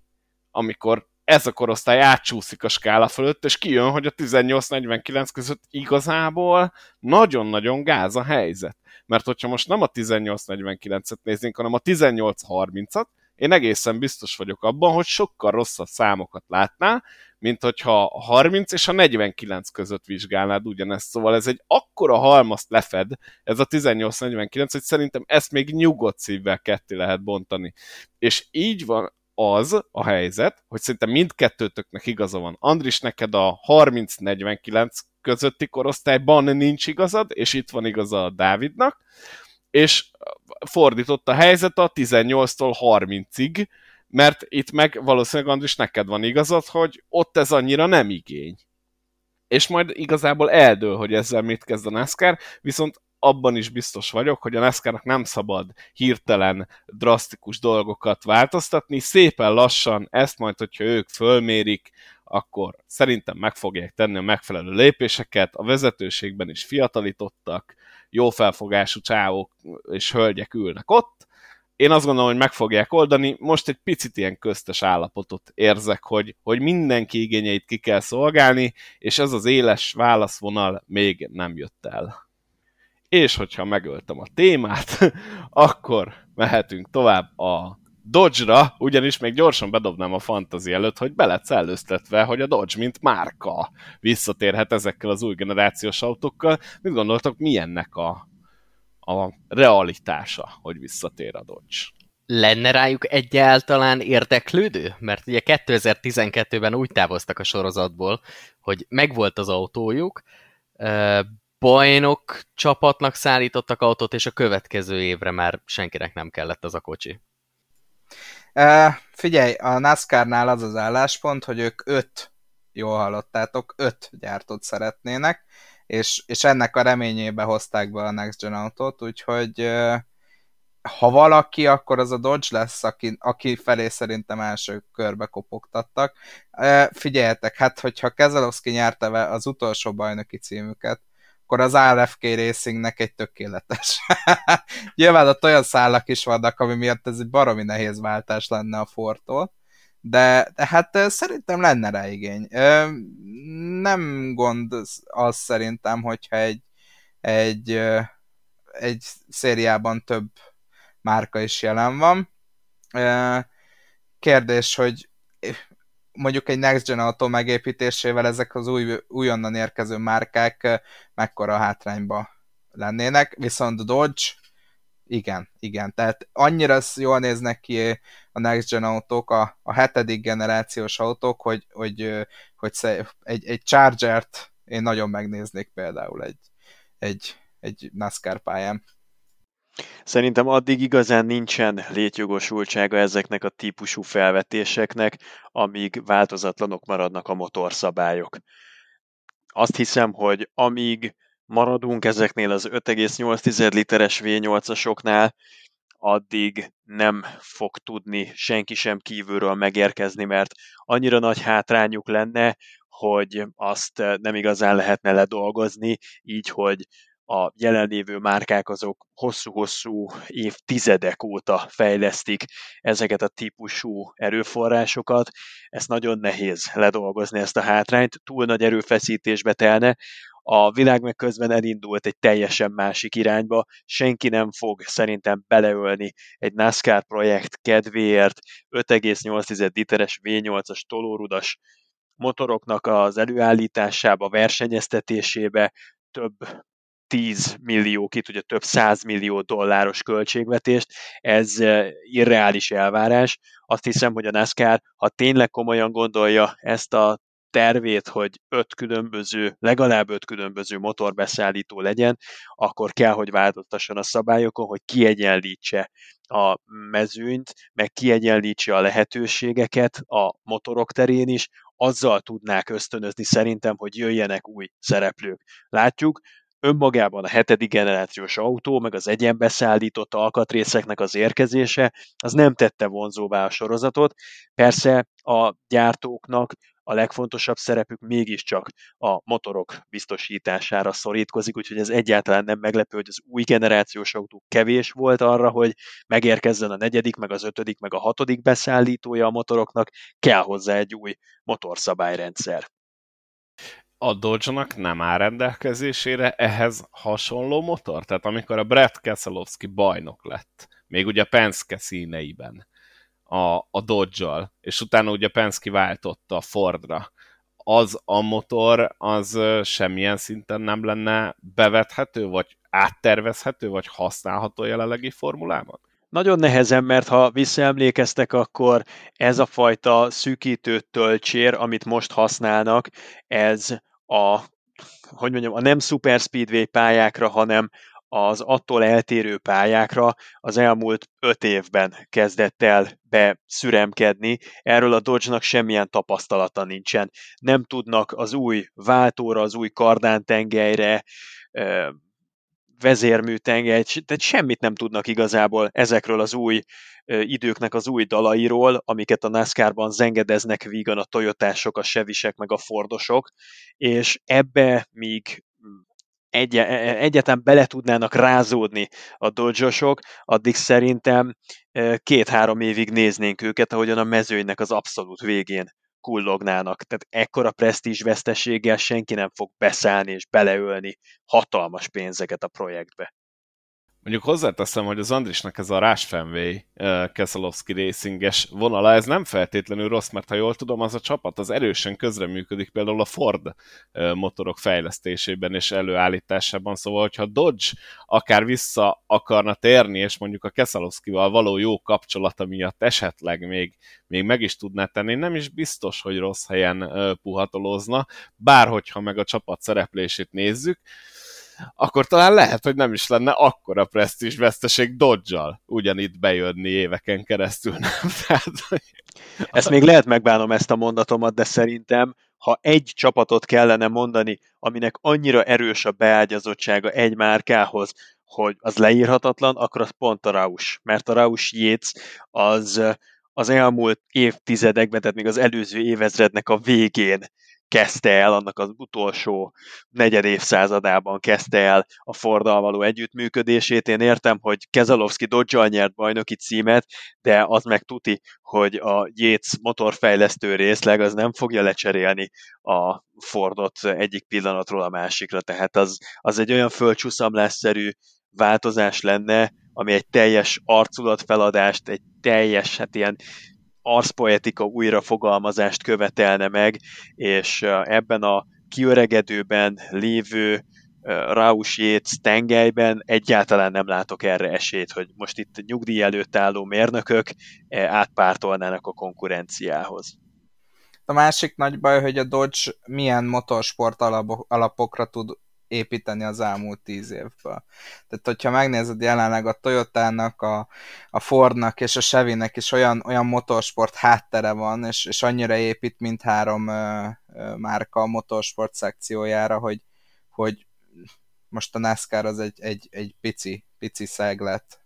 amikor ez a korosztály átcsúszik a skála fölött, és kijön, hogy a 18-49 között igazából nagyon-nagyon gáz a helyzet. Mert hogyha most nem a 18-49-et néznénk, hanem a 18-30-at, én egészen biztos vagyok abban, hogy sokkal rosszabb számokat látná, mint hogyha a 30 és a 49 között vizsgálnád ugyanezt. Szóval ez egy akkora halmazt lefed, ez a 18-49, hogy szerintem ezt még nyugodt szívvel ketté lehet bontani. És így van az a helyzet, hogy szerintem mindkettőtöknek igaza van. Andris, neked a 30-49 közötti korosztályban nincs igazad, és itt van igaza a Dávidnak, és fordított a helyzet a 18-tól 30-ig, mert itt meg valószínűleg Andris neked van igazad, hogy ott ez annyira nem igény. És majd igazából eldől, hogy ezzel mit kezd a NASCAR, viszont abban is biztos vagyok, hogy a NASCAR-nak nem szabad hirtelen, drasztikus dolgokat változtatni, szépen lassan ezt majd, hogyha ők fölmérik, akkor szerintem meg fogják tenni a megfelelő lépéseket, a vezetőségben is fiatalítottak, jó felfogású csávok és hölgyek ülnek ott, én azt gondolom, hogy meg fogják oldani. Most egy picit ilyen köztes állapotot érzek, hogy, hogy mindenki igényeit ki kell szolgálni, és ez az éles válaszvonal még nem jött el és hogyha megöltem a témát, akkor mehetünk tovább a Dodge-ra, ugyanis még gyorsan bedobnám a fantazi előtt, hogy be szellőztetve, hogy a Dodge, mint márka visszatérhet ezekkel az új generációs autókkal. Mit gondoltok, milyennek a, a realitása, hogy visszatér a Dodge? Lenne rájuk egyáltalán érdeklődő? Mert ugye 2012-ben úgy távoztak a sorozatból, hogy megvolt az autójuk, bajnok csapatnak szállítottak autót, és a következő évre már senkinek nem kellett az a kocsi. Uh, figyelj, a NASCAR-nál az az álláspont, hogy ők öt, jól hallottátok, öt gyártót szeretnének, és, és ennek a reményébe hozták be a Next Gen autót, úgyhogy uh, ha valaki, akkor az a Dodge lesz, aki, aki felé szerintem első körbe kopogtattak. Uh, figyeljetek, hát hogyha Kezelowski nyerte az utolsó bajnoki címüket, akkor az RFK Racingnek egy tökéletes. Nyilván ott olyan szállak is vannak, ami miatt ez egy baromi nehéz váltás lenne a Fortól, de, de hát szerintem lenne rá igény. Nem gond az szerintem, hogyha egy, egy, egy szériában több márka is jelen van. Kérdés, hogy mondjuk egy Next Gen autó megépítésével ezek az új, újonnan érkező márkák mekkora hátrányba lennének, viszont Dodge igen, igen. Tehát annyira jól néznek ki a Next Gen autók, a, a hetedik generációs autók, hogy, hogy, hogy egy, egy Charger-t én nagyon megnéznék például egy, egy, egy NASCAR pályán. Szerintem addig igazán nincsen létjogosultsága ezeknek a típusú felvetéseknek, amíg változatlanok maradnak a motorszabályok. Azt hiszem, hogy amíg maradunk ezeknél az 5,8 literes V8-asoknál, addig nem fog tudni senki sem kívülről megérkezni, mert annyira nagy hátrányuk lenne, hogy azt nem igazán lehetne ledolgozni, így, hogy a jelenlévő márkák azok hosszú-hosszú évtizedek óta fejlesztik ezeket a típusú erőforrásokat. Ez nagyon nehéz ledolgozni ezt a hátrányt, túl nagy erőfeszítésbe telne, A világ meg közben elindult egy teljesen másik irányba, senki nem fog szerintem beleölni egy NASCAR projekt kedvéért 5,8 literes V8-as tolórudas motoroknak az előállításába, versenyeztetésébe több 10 millió, ki tudja, több 100 millió dolláros költségvetést, ez irreális elvárás. Azt hiszem, hogy a NASCAR, ha tényleg komolyan gondolja ezt a tervét, hogy öt különböző, legalább öt különböző motorbeszállító legyen, akkor kell, hogy változtasson a szabályokon, hogy kiegyenlítse a mezőnyt, meg kiegyenlítse a lehetőségeket a motorok terén is, azzal tudnák ösztönözni szerintem, hogy jöjjenek új szereplők. Látjuk, önmagában a hetedik generációs autó, meg az egyenbeszállított alkatrészeknek az érkezése, az nem tette vonzóvá a sorozatot. Persze a gyártóknak a legfontosabb szerepük mégiscsak a motorok biztosítására szorítkozik, úgyhogy ez egyáltalán nem meglepő, hogy az új generációs autó kevés volt arra, hogy megérkezzen a negyedik, meg az ötödik, meg a hatodik beszállítója a motoroknak, kell hozzá egy új motorszabályrendszer a Dodge-nak nem áll rendelkezésére ehhez hasonló motor? Tehát amikor a Brett Keselowski bajnok lett, még ugye Penske színeiben, a, a Dodge-al, és utána ugye Penske váltotta a Fordra, az a motor, az semmilyen szinten nem lenne bevethető, vagy áttervezhető, vagy használható jelenlegi formulában? Nagyon nehezen, mert ha visszaemlékeztek, akkor ez a fajta szűkítő töltsér, amit most használnak, ez a, hogy mondjam, a nem super speedway pályákra, hanem az attól eltérő pályákra az elmúlt öt évben kezdett el beszüremkedni. Erről a Dodge-nak semmilyen tapasztalata nincsen. Nem tudnak az új váltóra, az új kardántengelyre, vezérműtengely, tehát semmit nem tudnak igazából ezekről az új időknek az új dalairól, amiket a NASCAR-ban zengedeznek vígan a Toyotások, a Chevisek meg a Fordosok, és ebbe míg egy, e, e, egyáltalán bele tudnának rázódni a dodge addig szerintem két-három évig néznénk őket, ahogyan a mezőnynek az abszolút végén kullognának. Tehát ekkora presztízs veszteséggel senki nem fog beszállni és beleölni hatalmas pénzeket a projektbe. Mondjuk hozzáteszem, hogy az Andrisnak ez a Rush Fenway uh, Keselowski racinges vonala, ez nem feltétlenül rossz, mert ha jól tudom, az a csapat az erősen közreműködik például a Ford motorok fejlesztésében és előállításában, szóval hogyha Dodge akár vissza akarna térni, és mondjuk a Keselowskival való jó kapcsolata miatt esetleg még, még meg is tudná tenni, nem is biztos, hogy rossz helyen uh, puhatolózna, bár hogyha meg a csapat szereplését nézzük, akkor talán lehet, hogy nem is lenne akkora presztízs veszteség Dodge-al ugyanitt bejönni éveken keresztül, nem? Tehát, ezt még lehet megbánom ezt a mondatomat, de szerintem ha egy csapatot kellene mondani, aminek annyira erős a beágyazottsága egy márkához, hogy az leírhatatlan, akkor az pont a Raus. Mert a Raus Yates az az elmúlt évtizedekben, tehát még az előző évezrednek a végén kezdte el, annak az utolsó negyed évszázadában kezdte el a Forddal való együttműködését. Én értem, hogy Kezalovski dodge nyert bajnoki címet, de az meg tuti, hogy a Yates motorfejlesztő részleg az nem fogja lecserélni a Fordot egyik pillanatról a másikra, tehát az, az egy olyan földcsúszamlásszerű változás lenne, ami egy teljes arculatfeladást, egy teljes, hát ilyen arszpoetika újrafogalmazást követelne meg, és ebben a kiöregedőben lévő Raus Yates tengelyben egyáltalán nem látok erre esélyt, hogy most itt nyugdíj előtt álló mérnökök e, átpártolnának a konkurenciához. A másik nagy baj, hogy a Dodge milyen motorsport alapokra tud építeni az elmúlt tíz évből. Tehát, hogyha megnézed jelenleg a Toyotának, a, a Fordnak és a Chevynek is olyan, olyan motorsport háttere van, és, és annyira épít mint három ö, ö, márka a motorsport szekciójára, hogy, hogy most a NASCAR az egy, egy, egy pici, pici szeglet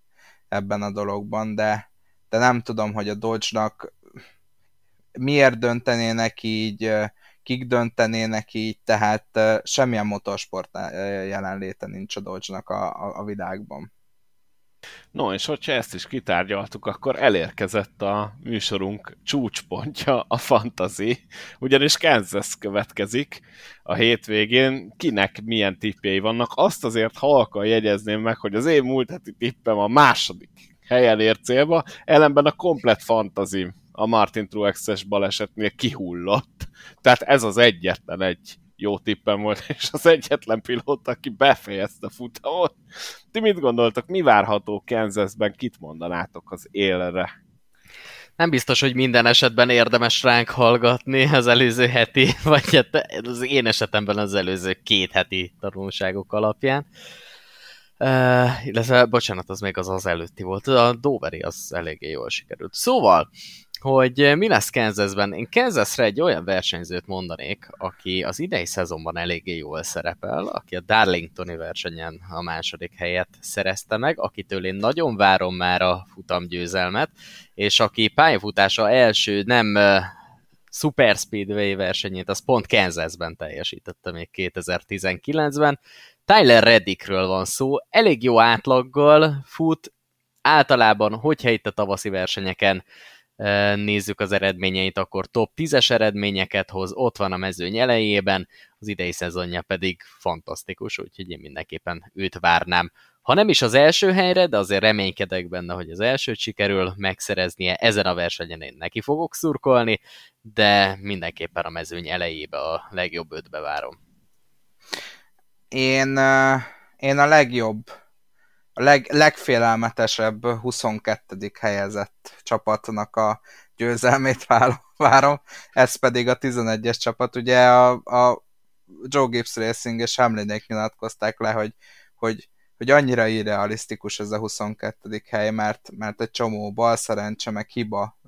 ebben a dologban, de, de nem tudom, hogy a Dodge-nak miért döntenének így, kik döntenének így, tehát semmilyen motorsport jelenléte nincs a Dodge-nak a, a, a világban. No, és hogyha ezt is kitárgyaltuk, akkor elérkezett a műsorunk csúcspontja, a fantazi, ugyanis Kansas következik a hétvégén. Kinek milyen tippjei vannak? Azt azért halkan jegyezném meg, hogy az én múlt heti tippem a második helyen ér célba, ellenben a komplet fantazim a Martin Truex-es balesetnél kihullott. Tehát ez az egyetlen egy jó tippem volt, és az egyetlen pilóta, aki befejezte a futamot. Ti mit gondoltok, mi várható Kansasben, kit mondanátok az élre? Nem biztos, hogy minden esetben érdemes ránk hallgatni az előző heti, vagy hát az én esetemben az előző két heti tanulságok alapján. Uh, illetve, bocsánat, az még az az előtti volt. A Doveri az eléggé jól sikerült. Szóval, hogy eh, mi lesz Kansasben. Én Kansasre egy olyan versenyzőt mondanék, aki az idei szezonban eléggé jól szerepel, aki a Darlingtoni versenyen a második helyet szerezte meg, akitől én nagyon várom már a futamgyőzelmet, és aki pályafutása első nem uh, Super Speedway versenyét, az pont Kansasben teljesítette még 2019-ben. Tyler Reddickről van szó, elég jó átlaggal fut, általában, hogyha itt a tavaszi versenyeken nézzük az eredményeit, akkor top 10-es eredményeket hoz, ott van a mezőny elejében, az idei szezonja pedig fantasztikus, úgyhogy én mindenképpen őt várnám. Ha nem is az első helyre, de azért reménykedek benne, hogy az elsőt sikerül megszereznie, ezen a versenyen én neki fogok szurkolni, de mindenképpen a mezőny elejébe a legjobb ötbe várom. Én, én a legjobb a leg, legfélelmetesebb 22. helyezett csapatnak a győzelmét várom, ez pedig a 11-es csapat. Ugye a, a Joe Gibbs Racing és Hamlinék nyilatkozták le, hogy, hogy, hogy annyira irrealisztikus ez a 22. hely, mert, mert egy csomó balszerencse, meg hiba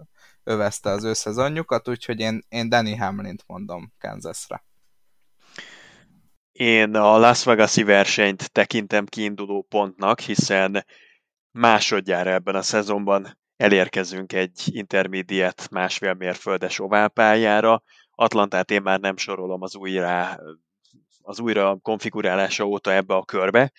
övezte az ő szezonjukat, úgyhogy én, én Danny Hamlint mondom Kansasra. Én a Las Vegas-i versenyt tekintem kiinduló pontnak, hiszen másodjára ebben a szezonban elérkezünk egy intermediate másfél mérföldes oválpályára. Atlantát én már nem sorolom az újra, az újra konfigurálása óta ebbe a körbe,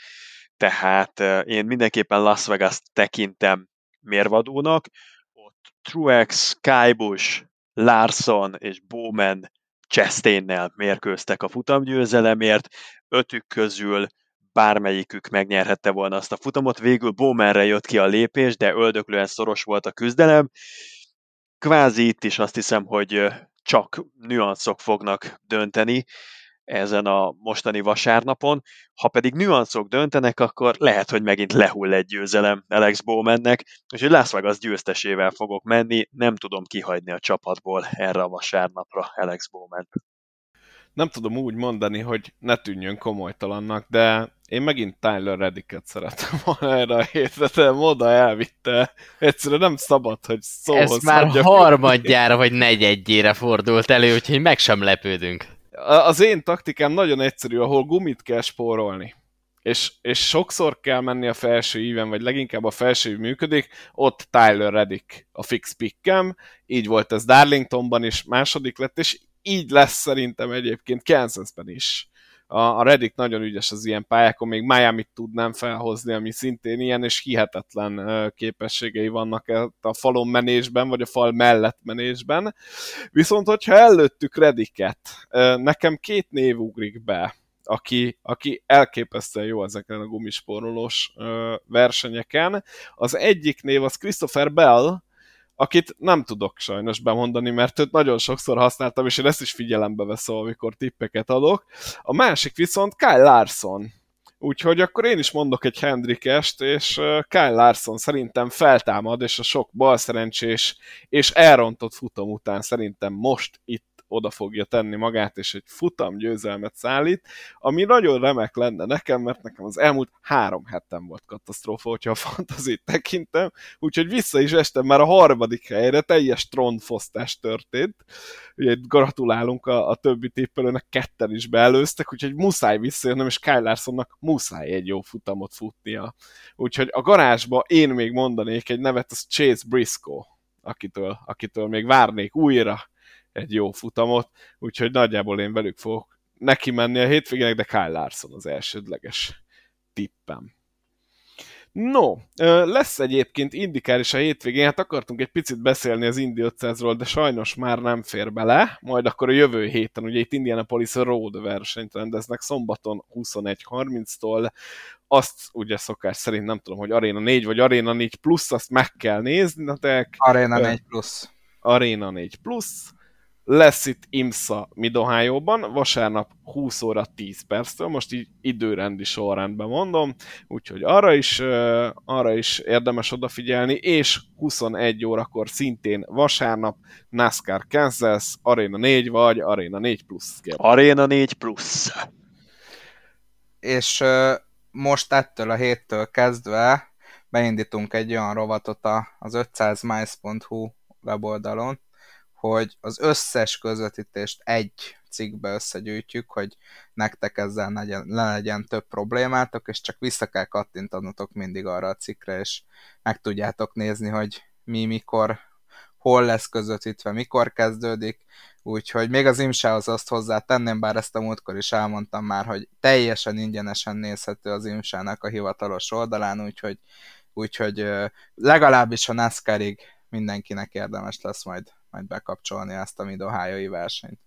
tehát én mindenképpen Las Vegas tekintem mérvadónak. Ott Truex, Kaibush, Larson és Bowman Chastain-nel mérkőztek a futamgyőzelemért, ötük közül bármelyikük megnyerhette volna azt a futamot. Végül Bowmanre jött ki a lépés, de öldöklően szoros volt a küzdelem. Kvázi itt is azt hiszem, hogy csak nüanszok fognak dönteni ezen a mostani vasárnapon. Ha pedig nüanszok döntenek, akkor lehet, hogy megint lehull egy győzelem Alex Bowmannek, úgyhogy Las Vegas győztesével fogok menni, nem tudom kihagyni a csapatból erre a vasárnapra Alex Bowman. Nem tudom úgy mondani, hogy ne tűnjön komolytalannak, de én megint Tyler Reddicket szeretem volna erre a hétre, de moda elvitte. Egyszerűen nem szabad, hogy szóhoz Ez már harmadjára vagy negyedjére fordult elő, úgyhogy meg sem lepődünk. Az én taktikám nagyon egyszerű, ahol gumit kell spórolni. És, és sokszor kell menni a felső íven, vagy leginkább a felső ív működik, ott Tyler Reddick a fix pickem, így volt ez Darlingtonban is, második lett, és így lesz szerintem egyébként Kansasben is a, a Reddick nagyon ügyes az ilyen pályákon, még Miami-t tudnám felhozni, ami szintén ilyen, és hihetetlen képességei vannak a falon menésben, vagy a fal mellett menésben. Viszont, hogyha előttük Reddicket, nekem két név ugrik be, aki, aki elképesztően jó ezeken a gumisporolós versenyeken. Az egyik név az Christopher Bell, akit nem tudok sajnos bemondani, mert őt nagyon sokszor használtam, és én ezt is figyelembe veszem, amikor tippeket adok. A másik viszont Kyle Larson. Úgyhogy akkor én is mondok egy Hendrikest, és Kyle Larson szerintem feltámad, és a sok balszerencsés és elrontott futam után szerintem most itt oda fogja tenni magát, és egy futam győzelmet szállít, ami nagyon remek lenne nekem, mert nekem az elmúlt három hetem volt katasztrófa, hogyha a fantazit tekintem, úgyhogy vissza is estem már a harmadik helyre, teljes tronfosztás történt, ugye gratulálunk a, a többi tippelőnek, ketten is beelőztek, úgyhogy muszáj visszajönnöm, és Kyle Larsonnak muszáj egy jó futamot futnia. Úgyhogy a garázsba én még mondanék egy nevet, az Chase Briscoe, akitől, akitől még várnék újra egy jó futamot, úgyhogy nagyjából én velük fogok neki menni a hétvégének, de Kyle Larson az elsődleges tippem. No, lesz egyébként indikár is a hétvégén, hát akartunk egy picit beszélni az Indy 500-ról, de sajnos már nem fér bele, majd akkor a jövő héten, ugye itt Indianapolis Road versenyt rendeznek szombaton 21.30-tól, azt ugye szokás szerint nem tudom, hogy Arena 4 vagy Arena 4 plusz, azt meg kell nézni, de Arena 4 plusz. Arena 4 plusz, lesz itt IMSA mid vasárnap 20 óra 10 perctől, most így időrendi sorrendben mondom, úgyhogy arra is, arra is érdemes odafigyelni, és 21 órakor szintén vasárnap NASCAR Kansas, Arena 4 vagy Arena 4 plusz. Arena 4 plusz. És most ettől a héttől kezdve beindítunk egy olyan rovatot az 500miles.hu weboldalon, hogy az összes közvetítést egy cikkbe összegyűjtjük, hogy nektek ezzel ne legyen, ne legyen több problémátok, és csak vissza kell kattintanotok mindig arra a cikkre, és meg tudjátok nézni, hogy mi, mikor, hol lesz közvetítve, mikor kezdődik, úgyhogy még az imsához azt hozzá tenném, bár ezt a múltkor is elmondtam már, hogy teljesen ingyenesen nézhető az imsának a hivatalos oldalán, úgyhogy, úgyhogy legalábbis a NASCAR-ig mindenkinek érdemes lesz majd majd bekapcsolni ezt a Mid-Ohio-i versenyt.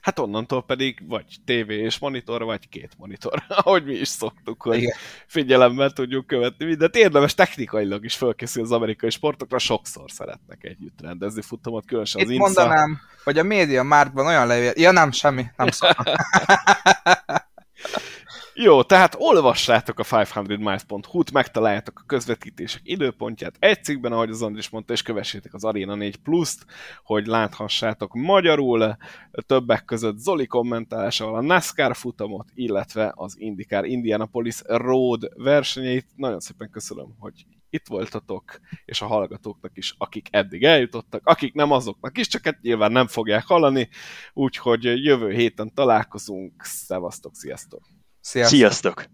Hát onnantól pedig vagy tévé és monitor, vagy két monitor, ahogy mi is szoktuk, hogy Igen. figyelemmel tudjuk követni mindent. Érdemes technikailag is felkészül az amerikai sportokra, sokszor szeretnek együtt rendezni futamot, különösen Itt az INSA. mondanám, hogy a média márkban olyan levél... Ja nem, semmi, nem szoktam. Jó, tehát olvassátok a 500miles.hu-t, megtaláljátok a közvetítések időpontját egy cikkben, ahogy az Andris mondta, és kövessétek az Arena 4 Plus-t, hogy láthassátok magyarul, többek között Zoli kommentálásával a NASCAR futamot, illetve az IndyCar Indianapolis Road versenyeit. Nagyon szépen köszönöm, hogy itt voltatok, és a hallgatóknak is, akik eddig eljutottak, akik nem azoknak is, csak hát nyilván nem fogják hallani, úgyhogy jövő héten találkozunk, szevasztok, sziasztok! Sziasztok! Sziasztok!